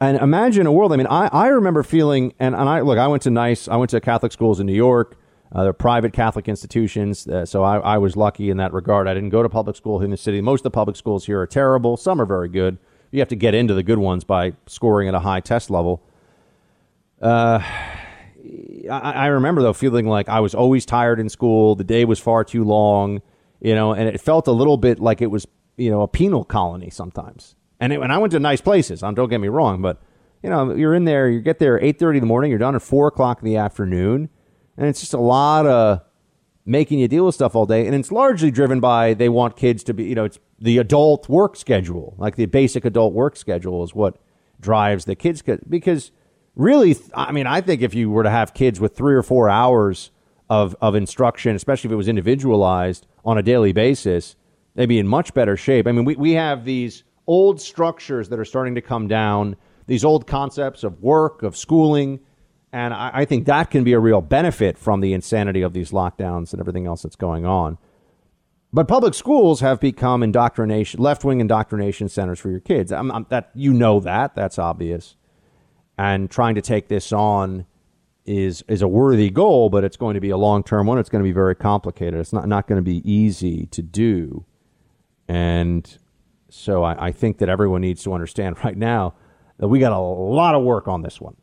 And imagine a world. I mean, I, I remember feeling, and, and I look, I went to nice, I went to Catholic schools in New York. Uh, they're private Catholic institutions. Uh, so I, I was lucky in that regard. I didn't go to public school in the city. Most of the public schools here are terrible. Some are very good. You have to get into the good ones by scoring at a high test level. Uh, I, I remember though feeling like I was always tired in school. The day was far too long, you know, and it felt a little bit like it was, you know, a penal colony sometimes. And, and I went to nice places. Um, don't get me wrong, but you know, you're in there. You get there eight thirty in the morning. You're done at four o'clock in the afternoon, and it's just a lot of making you deal with stuff all day. And it's largely driven by they want kids to be, you know, it's the adult work schedule, like the basic adult work schedule, is what drives the kids because really, I mean, I think if you were to have kids with three or four hours of, of instruction, especially if it was individualized on a daily basis, they'd be in much better shape. I mean, we, we have these old structures that are starting to come down, these old concepts of work, of schooling. And I, I think that can be a real benefit from the insanity of these lockdowns and everything else that's going on. But public schools have become indoctrination, left wing indoctrination centers for your kids. I'm, I'm, that you know that that's obvious and trying to take this on is is a worthy goal, but it's going to be a long term one. It's going to be very complicated. It's not not going to be easy to do, and so I, I think that everyone needs to understand right now that we got a lot of work on this one.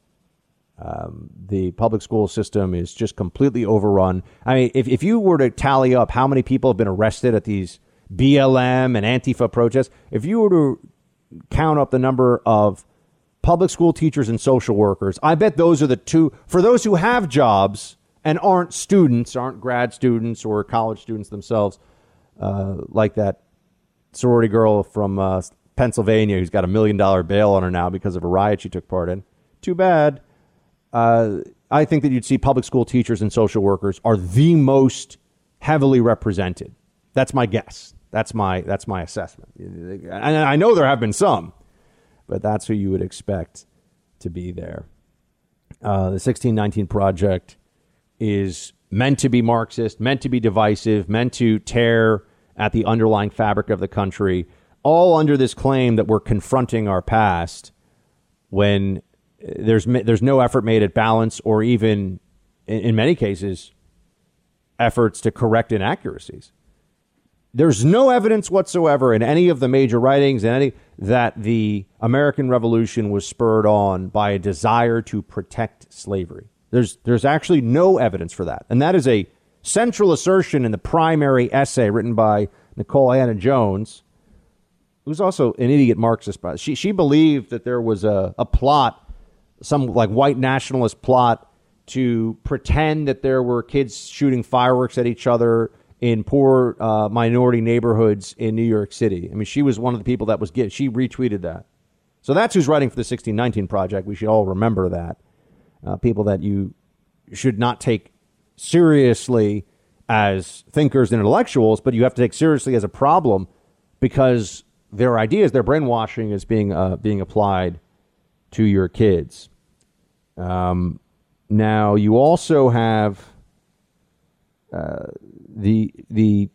Um, the public school system is just completely overrun. I mean, if, if you were to tally up how many people have been arrested at these BLM and Antifa protests, if you were to count up the number of public school teachers and social workers, I bet those are the two, for those who have jobs and aren't students, aren't grad students or college students themselves, uh, like that sorority girl from uh, Pennsylvania who's got a million dollar bail on her now because of a riot she took part in. Too bad. Uh, I think that you'd see public school teachers and social workers are the most heavily represented. That's my guess. That's my that's my assessment. And I know there have been some, but that's who you would expect to be there. Uh, the 1619 project is meant to be Marxist, meant to be divisive, meant to tear at the underlying fabric of the country, all under this claim that we're confronting our past when there's there's no effort made at balance or even in, in many cases efforts to correct inaccuracies. There's no evidence whatsoever in any of the major writings and any that the American Revolution was spurred on by a desire to protect slavery. There's there's actually no evidence for that. And that is a central assertion in the primary essay written by Nikole Hannah-Jones, who's also an idiot Marxist. But She she believed that there was a, a plot some like white nationalist plot to pretend that there were kids shooting fireworks at each other in poor uh, minority neighborhoods in New York City. I mean, she was one of the people that was get she retweeted that. So that's who's writing for the 1619 project. We should all remember that. Uh, people that you should not take seriously as thinkers and intellectuals, but you have to take seriously as a problem because their ideas, their brainwashing is being uh, being applied to your kids. Um, now you also have uh, the the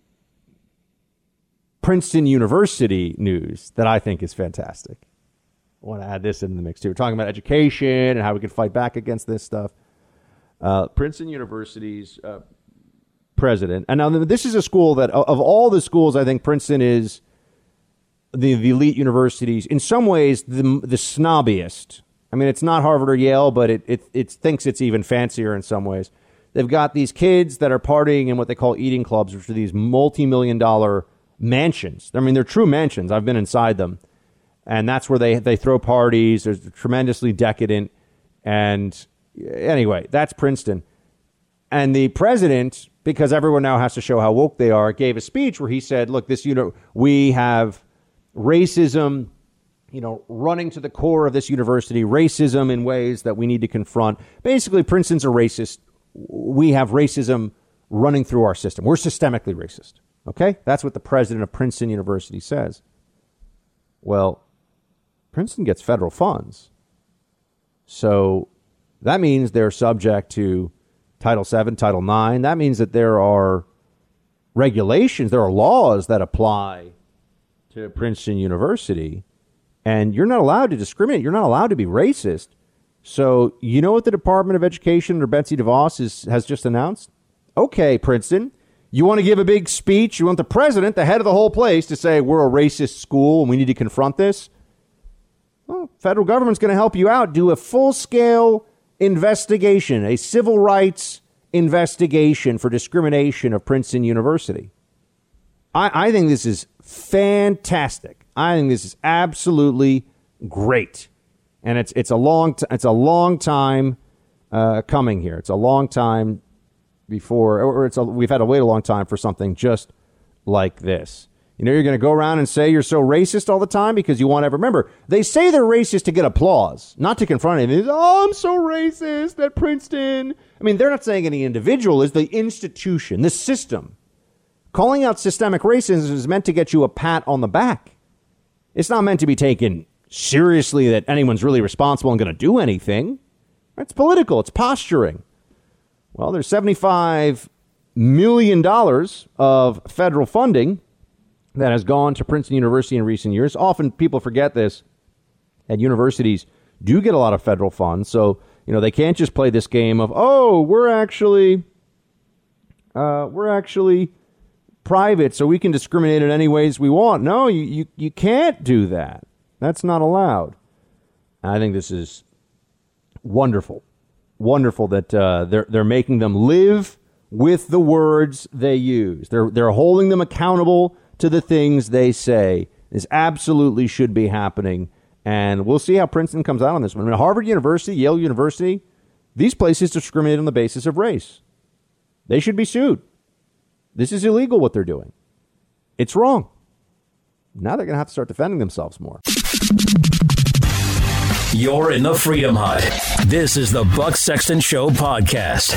Princeton University news that I think is fantastic. I want to add this in the mix too. We're talking about education and how we can fight back against this stuff. Uh, Princeton University's uh, president, and now this is a school that, of all the schools, I think Princeton is the, the elite universities. In some ways, the the snobbiest I mean, it's not Harvard or Yale, but it, it, it thinks it's even fancier in some ways. They've got these kids that are partying in what they call eating clubs, which are these multi million dollar mansions. I mean, they're true mansions. I've been inside them. And that's where they, they throw parties. They're tremendously decadent. And anyway, that's Princeton. And the president, because everyone now has to show how woke they are, gave a speech where he said, look, this, you know, we have racism you know, running to the core of this university, racism in ways that we need to confront. Basically, Princeton's a racist. We have racism running through our system. We're systemically racist. Okay? That's what the president of Princeton University says. Well, Princeton gets federal funds. So that means they're subject to Title VII, Title IX. That means that there are regulations, there are laws that apply to Princeton University and you're not allowed to discriminate. You're not allowed to be racist. So, you know what the Department of Education or Betsy DeVos is, has just announced? Okay, Princeton, you want to give a big speech? You want the president, the head of the whole place, to say we're a racist school and we need to confront this? Well, federal government's going to help you out. Do a full scale investigation, a civil rights investigation for discrimination of Princeton University. I, I think this is fantastic. I think this is absolutely great, and it's it's a long t- it's a long time uh, coming here. It's a long time before, or it's a, we've had to wait a long time for something just like this. You know, you're going to go around and say you're so racist all the time because you want to remember. They say they're racist to get applause, not to confront anything. Oh, I'm so racist at Princeton. I mean, they're not saying any individual is the institution, the system. Calling out systemic racism is meant to get you a pat on the back. It's not meant to be taken seriously that anyone's really responsible and going to do anything. It's political, it's posturing. Well, there's $75 million of federal funding that has gone to Princeton University in recent years. Often people forget this, and universities do get a lot of federal funds. So You know, they can't just play this game of, oh, we're actually, uh, we're actually private, so we can discriminate in any ways we want. No, you, you, you can't do that. That's not allowed. I think this is wonderful, wonderful that uh, they're they're making them live with the words they use. They're they're holding them accountable to the things they say. This absolutely should be happening, and we'll see how Princeton comes out on this one. I mean, Harvard University, Yale University, these places discriminate on the basis of race. They should be sued. This is illegal what they're doing. It's wrong. Now they're going to have to start defending themselves more. You're in the Freedom Hut. This is the Buck Sexton Show podcast.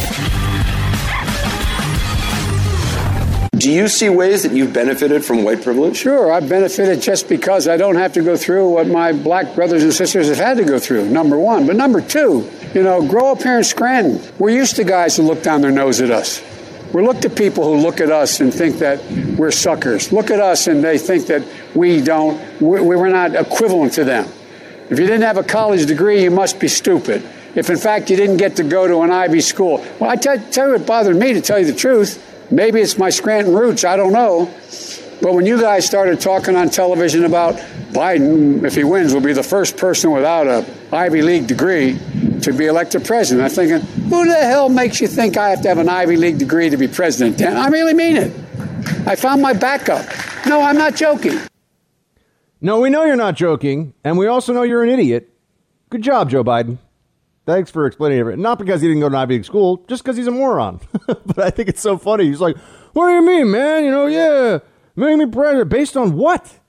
Do you see ways that you've benefited from white privilege? Sure, I've benefited just because I don't have to go through what my black brothers and sisters have had to go through, number one. But number two, you know, grow up here in Scranton. We're used to guys who look down their nose at us. We look to people who look at us and think that we're suckers. Look at us and they think that we don't, we're not equivalent to them. If you didn't have a college degree, you must be stupid. If in fact you didn't get to go to an Ivy school, well, I tell, tell you what bothered me to tell you the truth. Maybe it's my Scranton roots, I don't know. But when you guys started talking on television about Biden, if he wins, will be the first person without a Ivy League degree to be elected president, I'm thinking, who the hell makes you think I have to have an Ivy League degree to be president? I really mean it. I found my backup. No, I'm not joking. No, we know you're not joking, and we also know you're an idiot. Good job, Joe Biden. Thanks for explaining everything. Not because he didn't go to Ivy League school, just because he's a moron. but I think it's so funny. He's like, "What do you mean, man? You know, yeah, make me president based on what?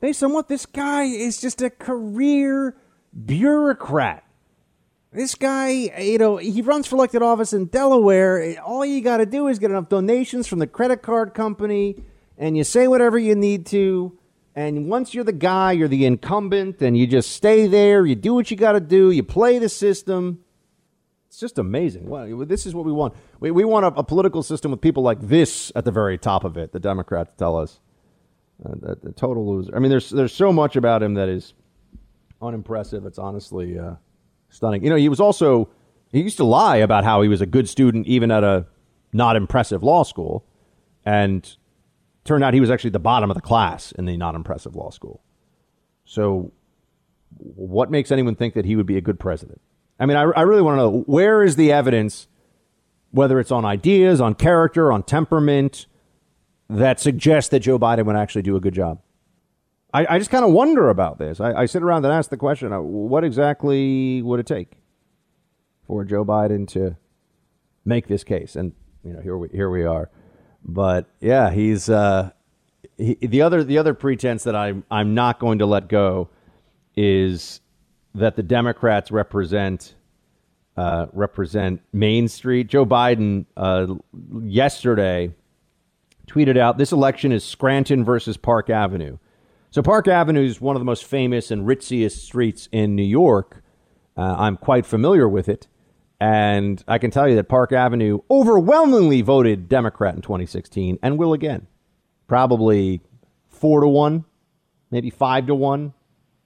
Based on what? This guy is just a career bureaucrat. This guy, you know, he runs for elected office in Delaware. All you got to do is get enough donations from the credit card company, and you say whatever you need to." And once you're the guy, you're the incumbent, and you just stay there. You do what you got to do. You play the system. It's just amazing. Well, this is what we want. We, we want a, a, political system with people like this at the very top of it. The Democrats tell us. Uh, the, total loser. I mean, there's there's so much about him that is unimpressive. It's honestly uh, stunning. You know, he was also he used to lie about how he was a good student even at a not impressive law school, and Turned out he was actually the bottom of the class in the not impressive law school. So, what makes anyone think that he would be a good president? I mean, I, I really want to know where is the evidence, whether it's on ideas, on character, on temperament, that suggests that Joe Biden would actually do a good job? I, I just kind of wonder about this. I, I, sit around and ask the question uh, what exactly would it take for Joe Biden to make this case? And, you know, here we, here we are. But yeah, he's uh, he, the other the other pretense that I'm I'm not going to let go is that the Democrats represent uh, represent Main Street. Joe Biden uh, yesterday tweeted out this election is Scranton versus Park Avenue. So Park Avenue is one of the most famous and ritziest streets in New York. Uh, I'm quite familiar with it. And I can tell you that Park Avenue overwhelmingly voted Democrat in 2016 and will again. Probably four to one, maybe five to one.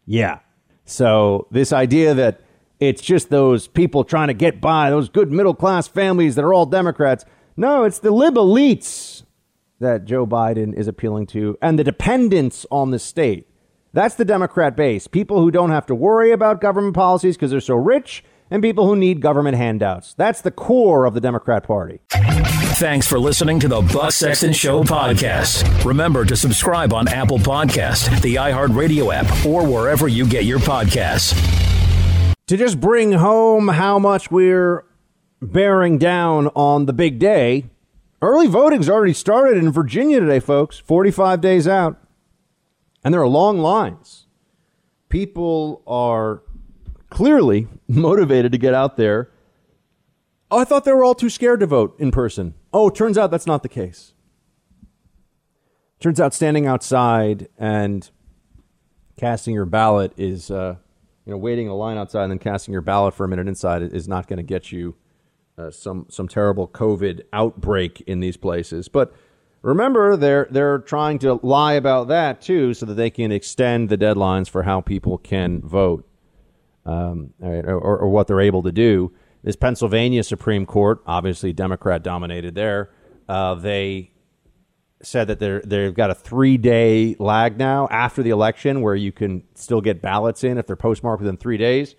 Yeah. So this idea that it's just those people trying to get by, those good middle class families that are all Democrats. No, it's the lib elites that Joe Biden is appealing to and the dependence on the state. That's the Democrat base. People who don't have to worry about government policies because they're so rich and people who need government handouts. That's the core of the Democrat Party. Thanks for listening to the Buck Sexton Show podcast. Remember to subscribe on Apple Podcast, the iHeartRadio app, or wherever you get your podcasts. To just bring home how much we're bearing down on the big day, early voting's already started in Virginia today, folks. 45 days out. And there are long lines. People are clearly motivated to get out there. Oh, I thought they were all too scared to vote in person. Oh, turns out that's not the case. Turns out standing outside and casting your ballot is, uh, you know, waiting in a line outside and then casting your ballot for a minute inside is not going to get you uh, some some terrible COVID outbreak in these places. But remember, they're they're trying to lie about that too, so that they can extend the deadlines for how people can vote. um, or, or, what they're able to do. This Pennsylvania Supreme Court, obviously Democrat dominated there, uh, they said that they're, they've got a three day lag now after the election where you can still get ballots in if they're postmarked within three days.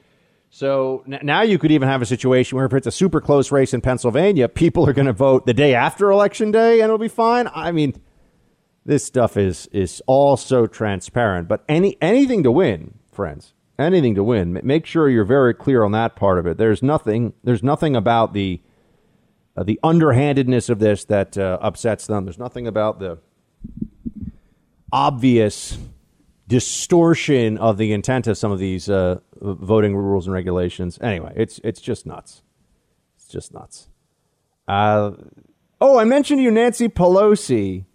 So n- now you could even have a situation where if it's a super close race in Pennsylvania, people are going to vote the day after election day and it'll be fine. I mean, this stuff is is all so transparent. But any anything to win, friends, anything to win. Make sure you're very clear on that part of it. There's nothing. There's nothing about the uh, the underhandedness of this that uh, upsets them. There's nothing about the obvious distortion of the intent of some of these uh, voting rules and regulations. Anyway, it's it's just nuts. It's just nuts. Uh, oh, I mentioned you Nancy Pelosi,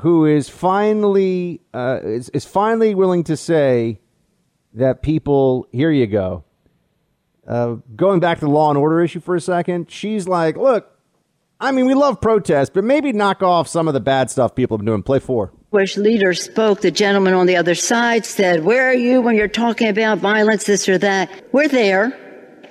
who is finally uh, is, is finally willing to say that people. Here you go. Uh, going back to the law and order issue for a second, she's like, "Look, I mean, we love protests, but maybe knock off some of the bad stuff people have been doing. Play four which leader spoke, the gentleman on the other side said, Where are you when you're talking about violence, this or that? We're there.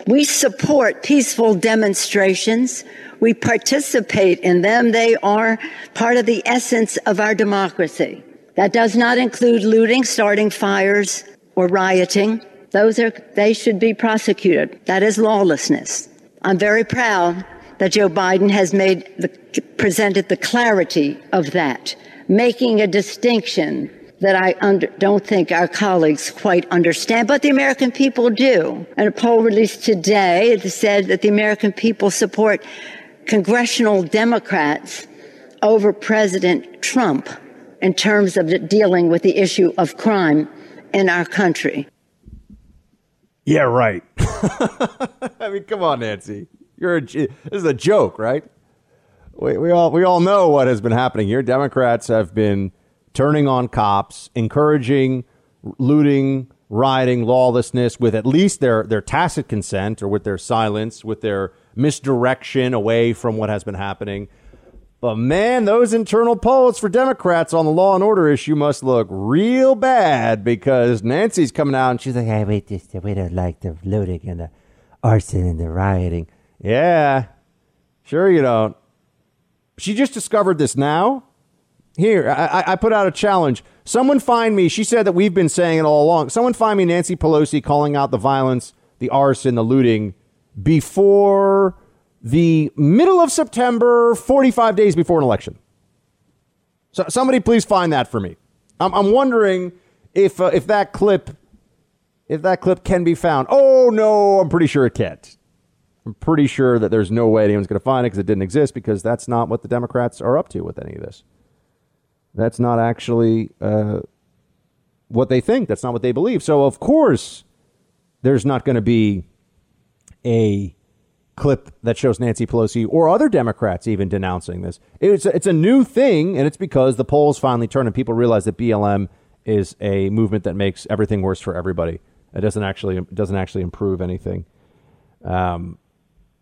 We support peaceful demonstrations. We participate in them. They are part of the essence of our democracy. That does not include looting, starting fires, or rioting. Those are, they should be prosecuted. That is lawlessness. I'm very proud that Joe Biden has made the, presented the clarity of that making a distinction that I under, don't think our colleagues quite understand, but the American people do. And a poll released today said that the American people support congressional Democrats over President Trump in terms of dealing with the issue of crime in our country. Yeah, right. I mean, come on, Nancy. You're a, this is a joke, right? We, we all we all know what has been happening here. Democrats have been turning on cops, encouraging looting, rioting, lawlessness with at least their their tacit consent or with their silence, with their misdirection away from what has been happening. But man, those internal polls for Democrats on the law and order issue must look real bad because Nancy's coming out and she's like, "Hey, we just we don't like the looting and the arson and the rioting." Yeah, sure you don't. She just discovered this now. Here, I, I put out a challenge. Someone find me. She said that we've been saying it all along. Someone find me Nancy Pelosi calling out the violence, the arson, the looting before the middle of September, 45 days before an election. So somebody please find that for me. I'm, I'm wondering if uh, if that clip if that clip can be found. Oh no, I'm pretty sure it can't. I'm pretty sure that there's no way anyone's going to find it because it didn't exist because that's not what the Democrats are up to with any of this. That's not actually uh, what they think. That's not what they believe. So, of course, there's not going to be a clip that shows Nancy Pelosi or other Democrats even denouncing this. It's a, it's a new thing, and it's because the polls finally turn and people realize that BLM is a movement that makes everything worse for everybody. It doesn't actually doesn't actually improve anything. Um,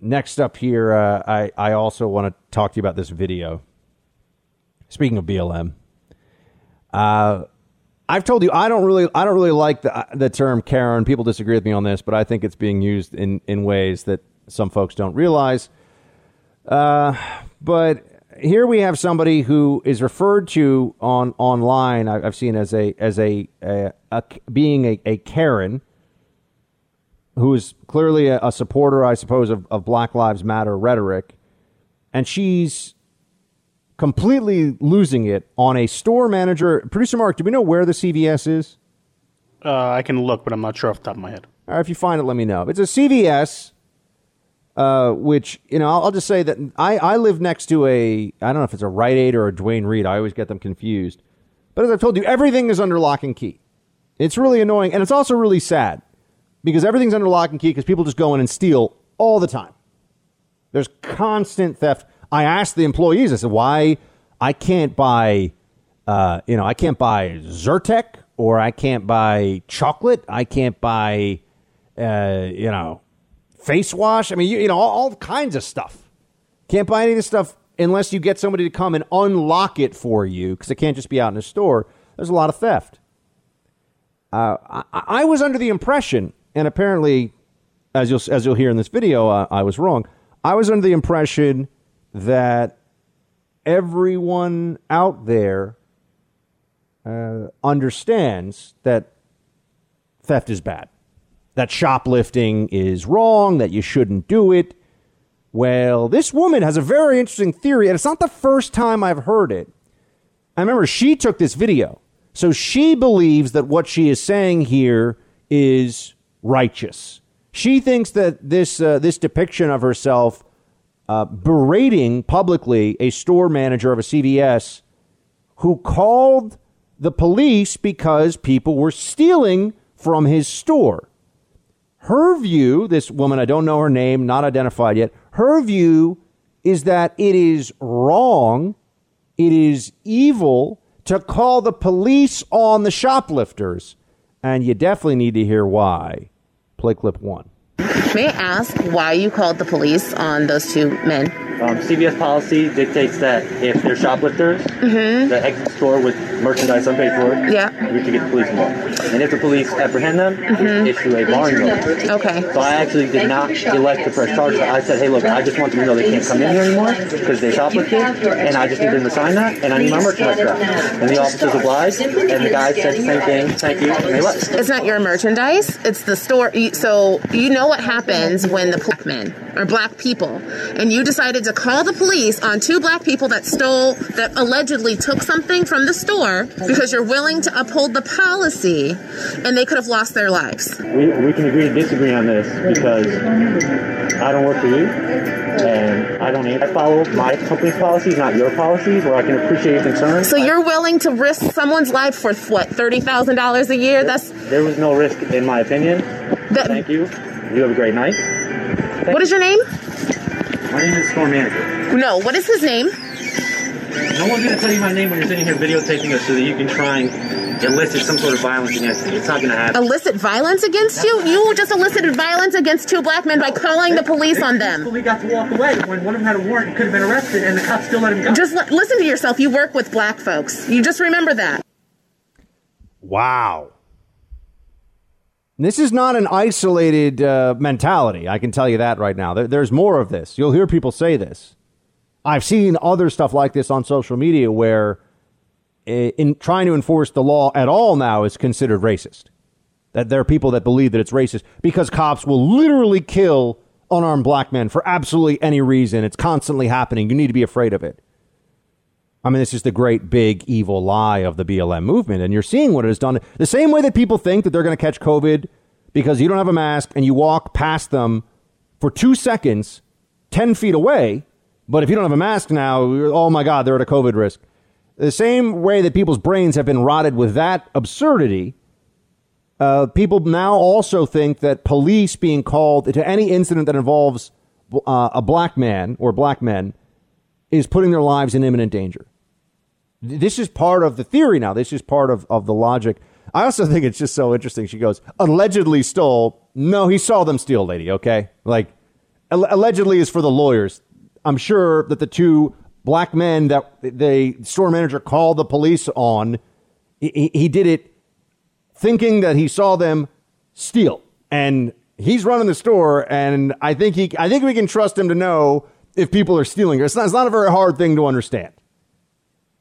next up here, uh, I, I also want to talk to you about this video. Speaking of BLM, uh, I've told you I don't really I don't really like the the term Karen. People disagree with me on this, but I think it's being used in in ways that some folks don't realize. Uh, but here we have somebody who is referred to on online. I've seen as a as a, a, a being a, a Karen who is clearly a, a supporter, I suppose, of, of Black Lives Matter rhetoric, and she's completely losing it on a store manager. Producer Mark, do we know where the CVS is? Uh, I can look, but I'm not sure off the top of my head. All right, if you find it, let me know. It's a CVS, uh, which you know, I'll, I'll, just say that I, I live next to a I don't know if it's a Rite Aid or a Duane Reade. I always get them confused. But as I've told you, everything is under lock and key. It's really annoying, and it's also really sad because everything's under lock and key because people just go in and steal all the time. There's constant theft. I asked the employees, I said, why I can't buy, uh, you know, I can't buy Zyrtec or I can't buy chocolate. I can't buy, uh, you know, face wash. I mean, you, you know, all, all kinds of stuff. Can't buy any of this stuff unless you get somebody to come and unlock it for you because it can't just be out in a store. There's a lot of theft. Uh, I, I was under the impression and apparently, as you'll as you'll hear in this video, uh, I was wrong. I was under the impression that everyone out there uh, understands that theft is bad, that shoplifting is wrong, that you shouldn't do it. Well, this woman has a very interesting theory, and it's not the first time I've heard it. I remember she took this video. So she believes that what she is saying here is righteous. She thinks that this, uh, this depiction of herself uh, berating publicly a store manager of a CVS who called the police because people were stealing from his store. Her view, this woman, I don't know her name, not identified yet, her view is that it is wrong, it is evil to call the police on the shoplifters. And you definitely need to hear why. Play clip one. May I ask why you called the police on those two men? Um, CVS policy dictates that if they're shoplifters Mhm. that exit the store with merchandise unpaid for, Yeah. we can get the police involved. And if the police apprehend them, Mhm. we issue a barring notice. Okay. So I actually did not elect to press charges. I said, hey, look, I just want them to know they can't come in here anymore because they shoplifted, and I just need them to sign that, and I need my merchandise back. And the officers obliged, and the guy said the same thing, thank you, and they left. It's not your merchandise. It's the store. So you know what happens when the black men or black people, and you decided to call the police on two black people that stole, that allegedly took something from the store because you're willing to uphold the policy, and they could have lost their lives. We, we can agree to disagree on this because I don't work for you, and I don't. I follow my company's policies, not your policies, where I can appreciate your concerns. So you're willing to risk someone's life for what thirty thousand dollars a year? That's There was no risk, in my opinion. Thank you. You have a great night. what is your name? My name is store manager. No, what is his name? No one's going to tell you my name when you're sitting here videotaping us so that you can try and elicit some sort of violence against me. It's not going to happen. Elicit violence against you? You just elicited violence against two black men by calling the police on them. We got to walk away when one of them had a warrant and could have been arrested, and the cops still let him go. Just li- listen to yourself. You work with black folks. You just remember that. Wow. This is not an isolated uh, mentality. I can tell you that right now. There, there's more of this. You'll hear people say this. I've seen other stuff like this on social media where in trying to enforce the law at all now is considered racist. That there are people that believe that it's racist because cops will literally kill unarmed black men for absolutely any reason. It's constantly happening. You need to be afraid of it. I mean, this is the great big evil lie of the BLM movement. And you're seeing what it has done. The same way that people think that they're going to catch COVID because you don't have a mask and you walk past them for two seconds, 10 feet away. But if you don't have a mask now, oh my God, they're at a COVID risk. The same way that people's brains have been rotted with that absurdity, uh, people now also think that police being called to any incident that involves uh, a black man or black men is putting their lives in imminent danger. This is part of the theory now. This is part of, of the logic. I also think it's just so interesting. She goes, allegedly stole. No, he saw them steal, lady, okay? Like, al- allegedly is for the lawyers. I'm sure that the two black men that the store manager called the police on, he, he did it thinking that he saw them steal. And he's running the store, and I think he I think we can trust him to know if people are stealing. It's not, it's not a very hard thing to understand.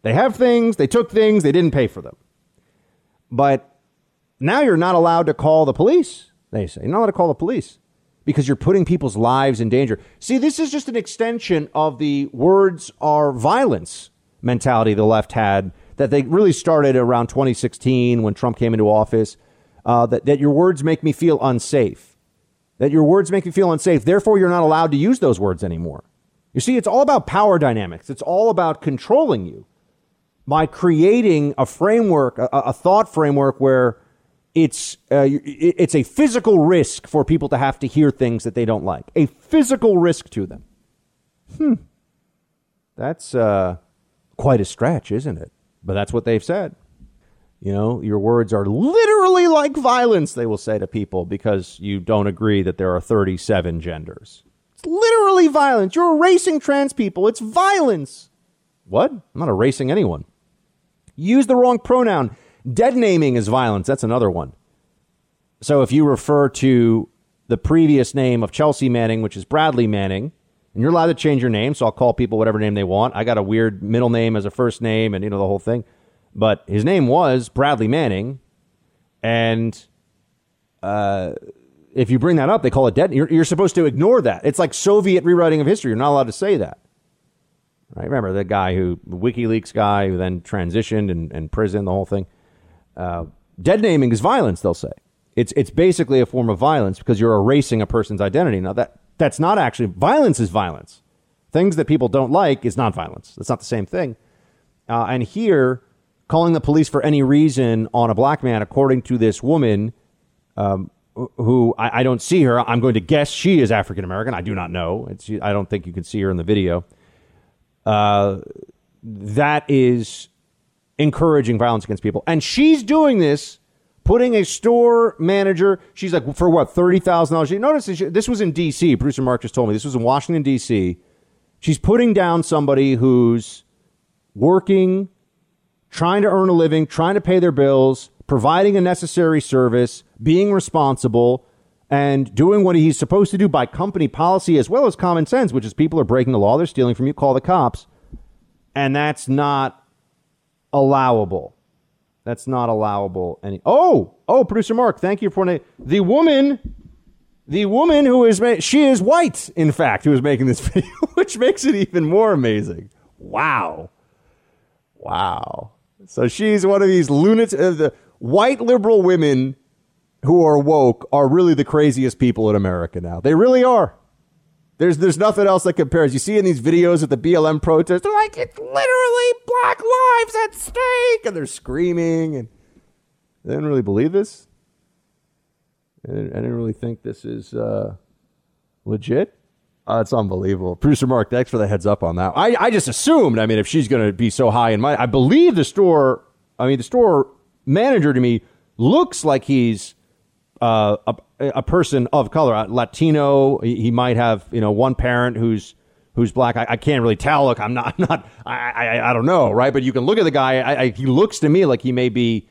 They have things, they took things, they didn't pay for them. But now you're not allowed to call the police, they say. You're not allowed to call the police because you're putting people's lives in danger. See, this is just an extension of the words are violence mentality the left had that they really started around 2016 when Trump came into office. Uh, that, that your words make me feel unsafe. That your words make me feel unsafe. Therefore, you're not allowed to use those words anymore. You see, it's all about power dynamics. It's all about controlling you by creating a framework, a, a thought framework where it's uh, it's a physical risk for people to have to hear things that they don't like. A physical risk to them. Hmm. That's uh, quite a stretch, isn't it? But that's what they've said. You know, your words are literally like violence, they will say to people because you don't agree that there are 37 genders. It's literally violence. You're erasing trans people. It's violence. What? I'm not erasing anyone. Use the wrong pronoun. Dead naming is violence. That's another one. So if you refer to the previous name of Chelsea Manning, which is Bradley Manning, and you're allowed to change your name, so I'll call people whatever name they want. I got a weird middle name as a first name, and you know the whole thing. But his name was Bradley Manning, and uh, if you bring that up, they call it dead. You're, you're supposed to ignore that. It's like Soviet rewriting of history. You're not allowed to say that. Right? Remember the guy who, the WikiLeaks guy who then transitioned and, and prison, the whole thing. Uh, dead naming is violence, they'll say. It's, it's basically a form of violence because you're erasing a person's identity. Now, that, that's not actually, violence is violence. Things that people don't like is not violence. That's not the same thing. Uh, and here, calling the police for any reason on a black man, according to this woman, um, who I, I, don't see her. I'm going to guess she is African American. I do not know. It's, I don't think you can see her in the video. Uh, that is encouraging violence against people. And she's doing this, putting a store manager, she's like, for what, $30,000? Notice this, this was in D.C. Producer Mark just told me. This was in Washington, D.C. She's putting down somebody who's working, trying to earn a living, trying to pay their bills, providing a necessary service, being responsible, and doing what he's supposed to do by company policy as well as common sense, which is people are breaking the law, they're stealing from you, call the cops. And that's not allowable. That's not allowable. Any oh oh, producer Mark, thank you for the the woman, the woman who is she is white, in fact, who is making this video, which makes it even more amazing. Wow, wow. So she's one of these lunatics. Uh, the white liberal women who are woke are really the craziest people in America now. They really are. There's there's nothing else that compares. You see in these videos at the BLM protests, they're like it's literally black lives at stake, and they're screaming, and they didn't really believe this. I didn't, I didn't really think this is uh, legit. Uh, it's unbelievable. Producer Mark, thanks for the heads up on that. I, I just assumed. I mean, if she's going to be so high in my, I believe the store. I mean, the store manager to me looks like he's uh, a, a person of color, Latino. He might have you know one parent who's who's black. I, I can't really tell. Look, I'm not, I'm not. I, I, I don't know, right? But you can look at the guy. I, I, he looks to me like he may be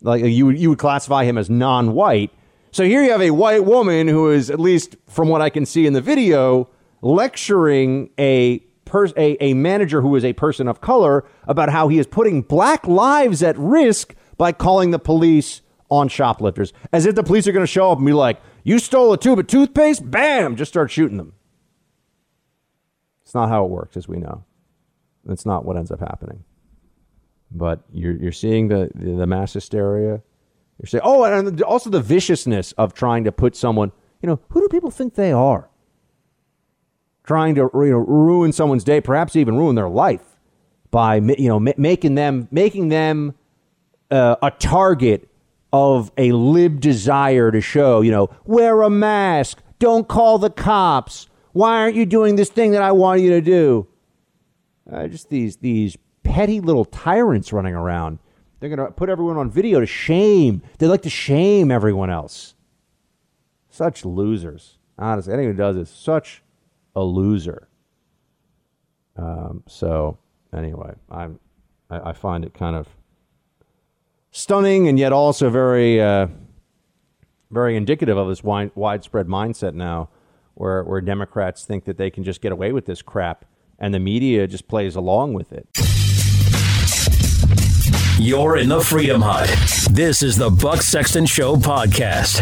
like you you would classify him as non-white. So here you have a white woman who is, at least from what I can see in the video, lecturing a pers- a, a manager who is a person of color about how he is putting black lives at risk by calling the police on shoplifters, as if the police are going to show up and be like, "You stole a tube of toothpaste, bam!" Just start shooting them. It's not how it works, as we know. That's not what ends up happening. But you're you're seeing the the, the mass hysteria. You're saying, oh, and also the viciousness of trying to put someone. You know, who do people think they are? Trying to you know ruin someone's day, perhaps even ruin their life by you know making them making them uh, a target of a lib desire to show, you know, wear a mask, don't call the cops. Why aren't you doing this thing that I want you to do? Uh, just these these petty little tyrants running around. They're going to put everyone on video to shame. They like to shame everyone else. Such losers. Honestly, anyone who does is such a loser. Um, so anyway, I'm I, I find it kind of stunning and yet also very, uh, very indicative of this wide, widespread mindset now, where where Democrats think that they can just get away with this crap, and the media just plays along with it. You're in the Freedom Hut. This is the Buck Sexton Show podcast.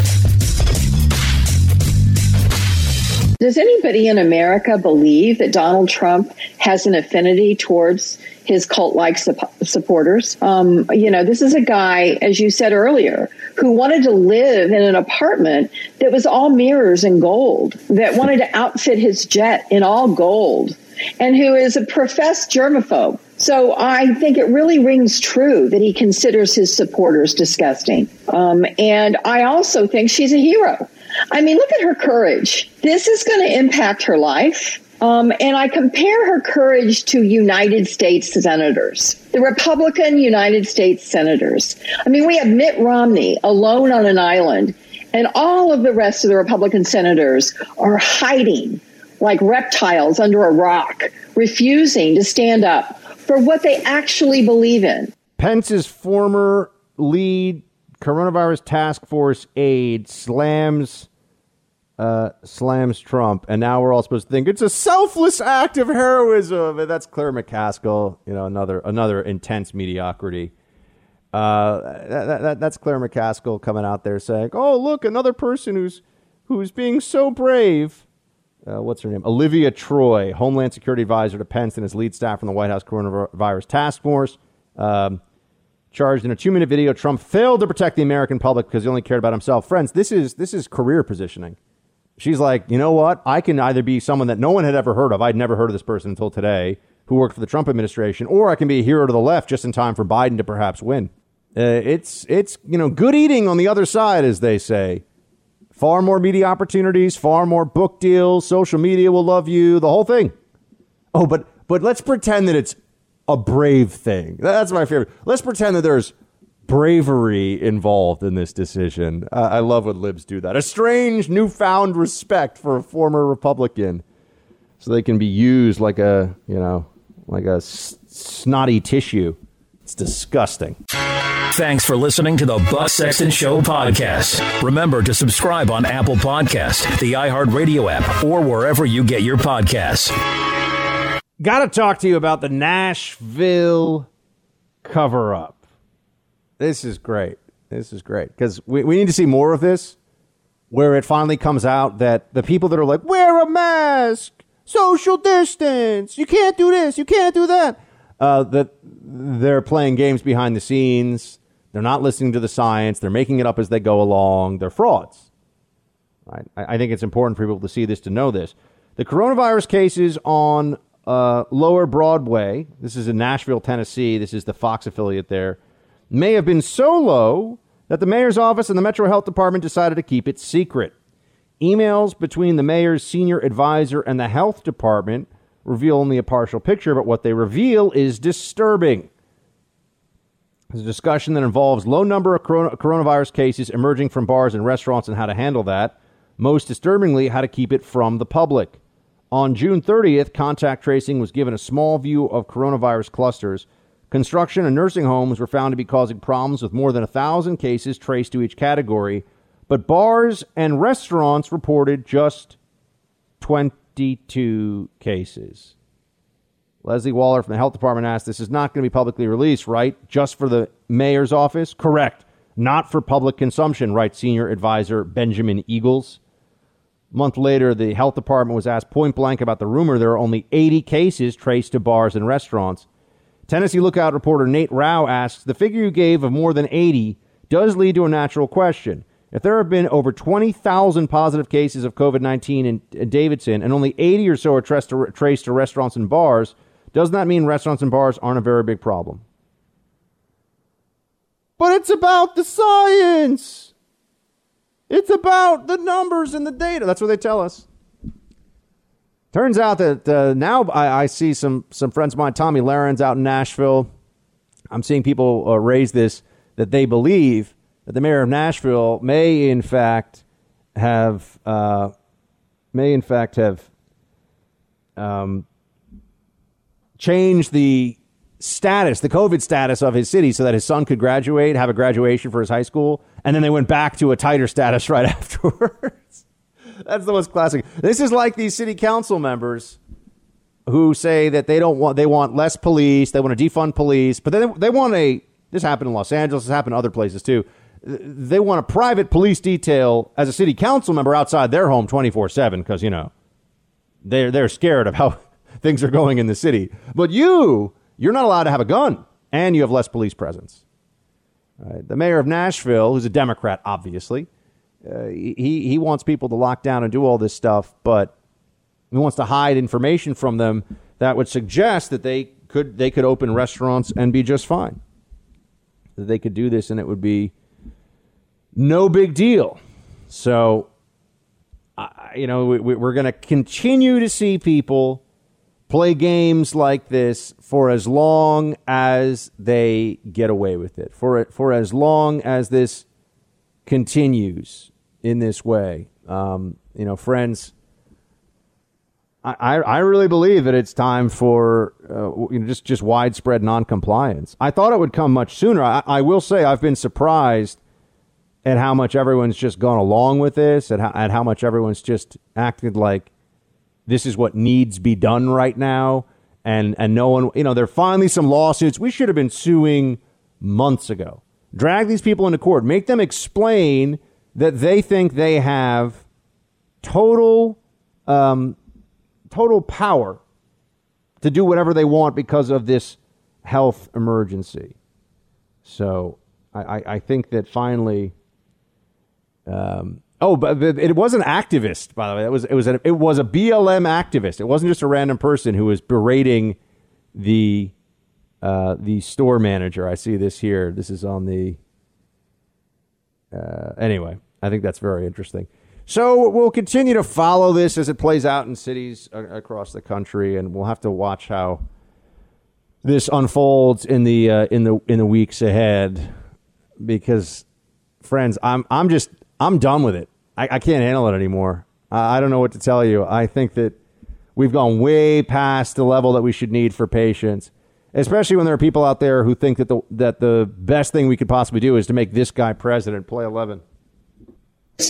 Does anybody in America believe that Donald Trump has an affinity towards his cult like supporters. Um, you know, this is a guy, as you said earlier, who wanted to live in an apartment that was all mirrors and gold, that wanted to outfit his jet in all gold, and who is a professed germaphobe. So I think it really rings true that he considers his supporters disgusting. Um, and I also think she's a hero. I mean, look at her courage. This is going to impact her life. Um, and I compare her courage to United States senators, the Republican United States senators. I mean, we have Mitt Romney alone on an island, and all of the rest of the Republican senators are hiding like reptiles under a rock, refusing to stand up for what they actually believe in. Pence's former lead coronavirus task force aide slams uh, slams Trump, and now we're all supposed to think it's a selfless act of heroism. And that's Claire McCaskill, you know, another another intense mediocrity. Uh, that, that, that's Claire McCaskill coming out there saying, "Oh, look, another person who's who's being so brave." Uh, what's her name? Olivia Troye, Homeland Security Advisor to Pence and his lead staff from the White House Coronavirus Task Force. Um, charged in a two-minute video, Trump failed to protect the American public because he only cared about himself. Friends, this is this is career positioning. She's like, you know what? I can either be someone that no one had ever heard of. I'd never heard of this person until today, who worked for the Trump administration, or I can be a hero to the left just in time for Biden to perhaps win. Uh, it's it's you know good eating on the other side, as they say. Far more media opportunities, far more book deals. Social media will love you. The whole thing. Oh, but but let's pretend that it's a brave thing. That's my favorite. Let's pretend that there's bravery involved in this decision. Uh, I love when libs do that. A strange, newfound respect for a former Republican, so they can be used like a you know like a s- snotty tissue. It's disgusting. Thanks for listening to the Buck Sexton Show podcast. Remember to subscribe on Apple Podcast, the iHeartRadio app, or wherever you get your podcasts. Got to talk to you about the Nashville cover up. This is great. This is great because we, we need to see more of this where it finally comes out that the people that are like, wear a mask, social distance, you can't do this, you can't do that, uh, that they're playing games behind the scenes. They're not listening to the science. They're making it up as they go along. They're frauds. Right? I, I think it's important for people to see this to know this. The coronavirus cases on uh, Lower Broadway, this is in Nashville, Tennessee. This is the Fox affiliate there may have been so low that the mayor's office and the Metro Health Department decided to keep it secret. Emails between the mayor's senior advisor and the health department reveal only a partial picture, but what they reveal is disturbing. There's a discussion that involves low number of corona- coronavirus cases emerging from bars and restaurants and how to handle that. Most disturbingly, how to keep it from the public. On June 30th, contact tracing was given a small view of coronavirus clusters Construction and nursing homes were found to be causing problems with more than a thousand cases traced to each category, but bars and restaurants reported just 22 cases. Leslie Waller from the health department asked, This is not going to be publicly released, right? Just for the mayor's office? Correct. Not for public consumption, writes senior advisor Benjamin Eagles. A month later, the health department was asked point blank about the rumor there are only 80 cases traced to bars and restaurants. Tennessee Lookout reporter Nate Rau asks The figure you gave of more than 80 does lead to a natural question. If there have been over 20,000 positive cases of COVID 19 in, in, Davidson and only 80 or so are traced to, traced to restaurants and bars, doesn't that mean restaurants and bars aren't a very big problem? But it's about the science. It's about the numbers and the data. That's what they tell us. Turns out that uh, now I, I, see some some friends of mine, Tomi Lahren out in Nashville. I'm seeing people uh, raise this that they believe that the mayor of Nashville may in fact have uh, may in fact have um, changed the status, the COVID status of his city, so that his son could graduate, have a graduation for his high school, and then they went back to a tighter status right afterwards. That's the most classic. This is like these city council members who say that they don't want they want less police, they want to defund police, but then they want a this happened in Los Angeles, this happened in other places too. They want a private police detail as a city council member outside their home 24/7 because you know they're they're scared of how things are going in the city. But you, you're not allowed to have a gun and you have less police presence. Right. The mayor of Nashville, who's a Democrat, obviously, uh, he he wants people to lock down and do all this stuff, but he wants to hide information from them that would suggest that they could they could open restaurants and be just fine. That they could do this and it would be no big deal. So, you know, we, we're going to continue to see people play games like this for as long as they get away with it. For for as long as this continues in this way. Um, you know, friends, I, I really believe that it's time for uh, you know, just, just widespread noncompliance. I thought it would come much sooner. I, I will say I've been surprised at how much everyone's just gone along with this, at how, at how much everyone's just acted like this is what needs be done right now, and and no one, you know, there are finally some lawsuits. We should have been suing months ago. Drag these people into court, make them explain that they think they have total um, total power to do whatever they want because of this health emergency. So I, I, think that finally um, oh, but it was an activist, by the way. It was it was a, it was a BLM activist. It wasn't just a random person who was berating the uh, the store manager. I see this here. This is on the. Uh, anyway, I think that's very interesting. So we'll continue to follow this as it plays out in cities across the country, and we'll have to watch how this unfolds in the uh, in the in the weeks ahead. Because, friends, I'm I'm just I'm done with it. I, I can't handle it anymore. I, I don't know what to tell you. I think that we've gone way past the level that we should need for patience, especially when there are people out there who think that the that the best thing we could possibly do is to make this guy president. Play eleven.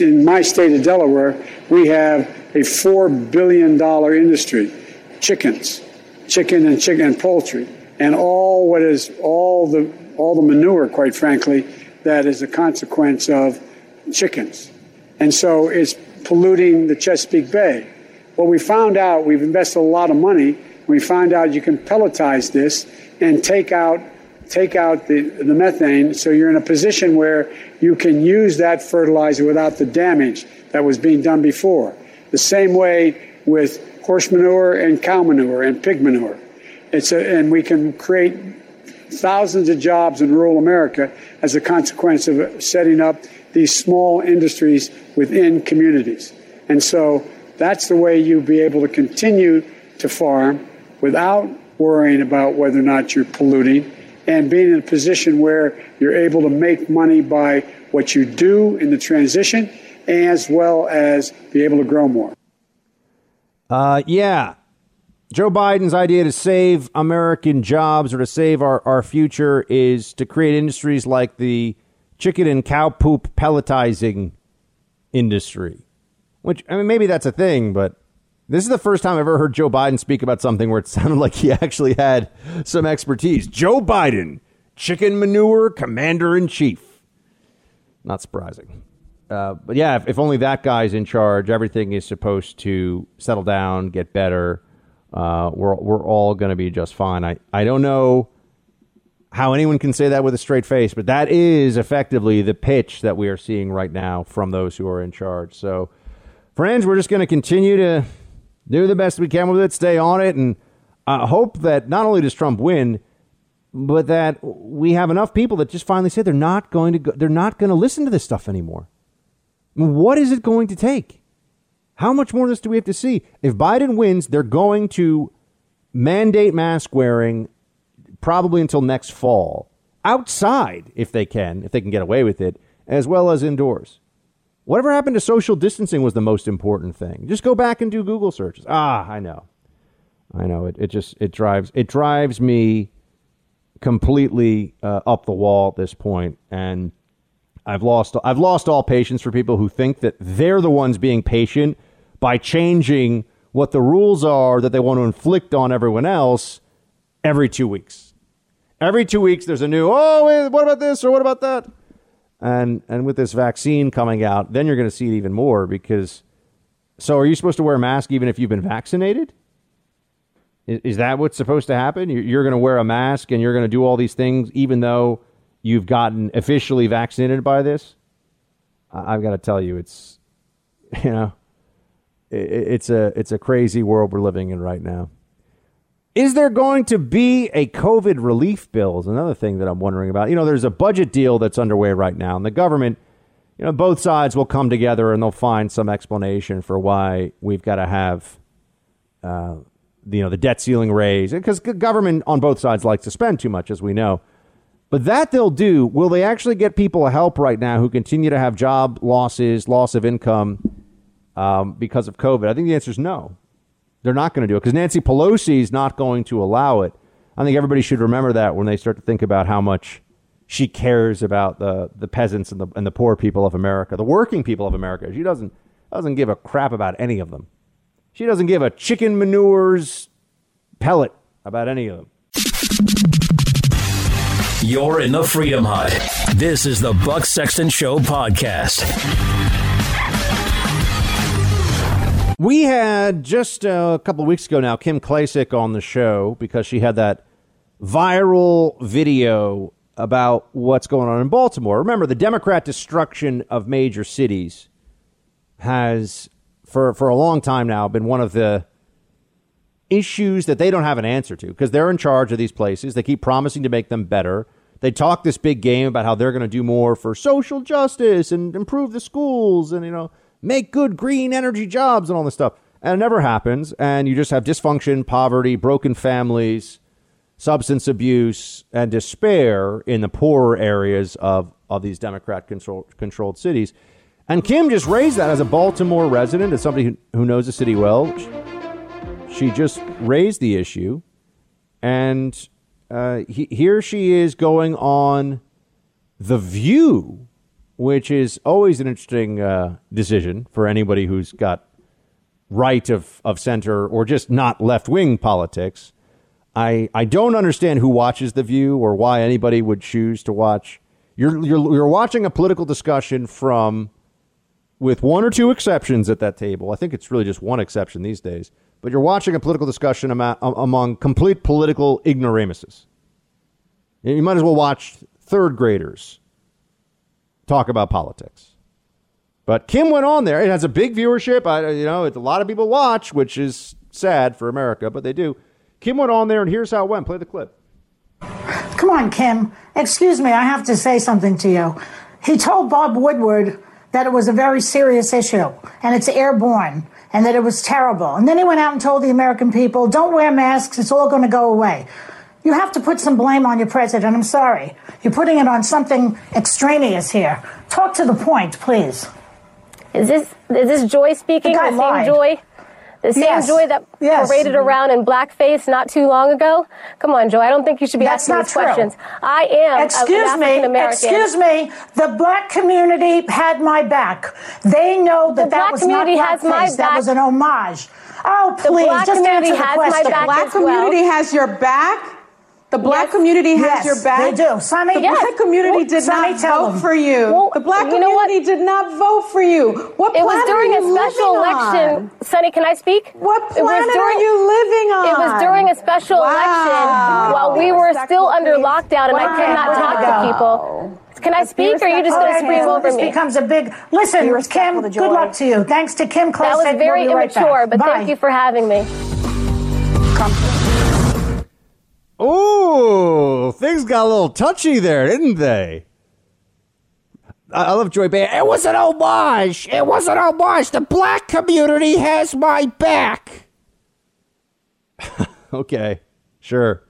In my state of Delaware, we have a four billion dollar industry, chickens, chicken and chicken and poultry, and all what is all the all the manure, quite frankly, that is a consequence of chickens. And so it's polluting the Chesapeake Bay. Well, we found out, we've invested a lot of money, we found out you can pelletize this and take out take out the, the methane so you're in a position where you can use that fertilizer without the damage that was being done before. The same way with horse manure and cow manure and pig manure. It's a, and we can create thousands of jobs in rural America as a consequence of setting up these small industries within communities. And so that's the way you'll be able to continue to farm without worrying about whether or not you're polluting and being in a position where you're able to make money by what you do in the transition as well as be able to grow more. Uh, yeah. Joe Biden's idea to save American jobs or to save our, our future is to create industries like the chicken and cow poop pelletizing industry. Which, I mean, maybe that's a thing, but this is the first time I've ever heard Joe Biden speak about something where it sounded like he actually had some expertise. Joe Biden, chicken manure commander in chief. Not surprising. Uh, but yeah, if, if, only that guy's in charge, everything is supposed to settle down, get better. Uh, we're we're all going to be just fine. I, I don't know how anyone can say that with a straight face, but that is effectively the pitch that we are seeing right now from those who are in charge. So, friends, we're just going to continue to do the best we can with it, stay on it, and uh, hope that not only does Trump win, but that we have enough people that just finally say they're not going to go, they're not going to listen to this stuff anymore. what is it going to take? How much more of this do we have to see? If Biden wins, they're going to mandate mask wearing probably until next fall, outside if they can, if they can get away with it, as well as indoors. Whatever happened to social distancing was the most important thing. Just go back and do Google searches. Ah, I know. I know. It, it just it drives it drives me completely uh, up the wall at this point and I've lost I've lost all patience for people who think that they're the ones being patient by changing what the rules are that they want to inflict on everyone else every 2 weeks. Every two weeks, there's a new, oh, what about this or what about that? And, and with this vaccine coming out, then you're going to see it even more because. So, are you supposed to wear a mask even if you've been vaccinated? Is, is that what's supposed to happen? You're, you're going to wear a mask and you're going to do all these things even though you've gotten officially vaccinated by this? I've got to tell you, it's, you know, it's a it's a crazy world we're living in right now. Is there going to be a COVID relief bill? Is another thing that I'm wondering about. You know, there's a budget deal that's underway right now, and the government, you know, both sides will come together and they'll find some explanation for why we've got to have, uh, you know, the debt ceiling raised because government on both sides likes to spend too much, as we know. But that they'll do. Will they actually get people help right now who continue to have job losses, loss of income um, because of COVID? I think the answer is no. They're not going to do it because Nancy Pelosi is not going to allow it. I think everybody should remember that when they start to think about how much she cares about the the peasants and the and the poor people of America, the working people of America. She doesn't doesn't give a crap about any of them. She doesn't give a chicken manure's pellet about any of them. You're in the Freedom Hut. This is the Buck Sexton Show podcast. We had just uh, a couple weeks ago now Kim Klacik on the show because she had that viral video about what's going on in Baltimore. Remember, the Democrat destruction of major cities has, for, for a long time now, been one of the issues that they don't have an answer to because they're in charge of these places. They keep promising to make them better. They talk this big game about how they're going to do more for social justice and improve the schools and, you know, make good green energy jobs and all this stuff. And it never happens. And you just have dysfunction, poverty, broken families, substance abuse, and despair in the poorer areas of, of these Democrat control, controlled cities. And Kim just raised that as a Baltimore resident, as somebody who, who knows the city well. She just raised the issue. And uh, he, here she is going on The View, which is always an interesting uh, decision for anybody who's got right of, of center or just not left wing politics. I, I don't understand who watches The View or why anybody would choose to watch. You're, you're, you're watching a political discussion from, with one or two exceptions at that table. I think it's really just one exception these days. But you're watching a political discussion among, among complete political ignoramuses. You might as well watch third graders talk about politics. But Kim went on there. It has a big viewership. I, you know, it's a lot of people watch, which is sad for America, but they do. Kim went on there, and here's how it went. Play the clip. Come on, Kim. Excuse me, I have to say something to you. He told Bob Woodward that it was a very serious issue and it's airborne and that it was terrible. And then he went out and told the American people, don't wear masks, it's all going to go away. You have to put some blame on your president. I'm sorry. You're putting it on something extraneous here. Talk to the point, please. Is this is this Joy speaking? The The, same lied. Joy? The same Yes. Joy that Yes. paraded around in blackface not too long ago? Come on, Joy. I don't think you should be That's asking not these true. questions. I am Excuse an me. Excuse me. The black community had my back. They know that The that was community not has my blackface. That was an homage. Oh, please, The please, black just community answer the has my question. back black as well. community has your back. The black Yes. community has Yes, your back. they do. Sunny, the yes. black community Well, did Sunny, not vote them. for you. Well, the black you know what? community did not vote for you. What It planet was during are a special election. on? Sunny, can I speak? What It was during- are you living on? It was during a special Wow. election while we were still under lockdown and I Wow. could not talk to people. Can I speak or are you just going to scream until over this me? becomes a big. Listen, Kim. Good luck to you. Thanks to Kim Klacik. That was very we'll be right immature, but Bye. thank you for having me. Ooh, things got a little touchy there, didn't they? I love Joy Behar. It was an homage. It was an homage. The black community has my back. okay, sure,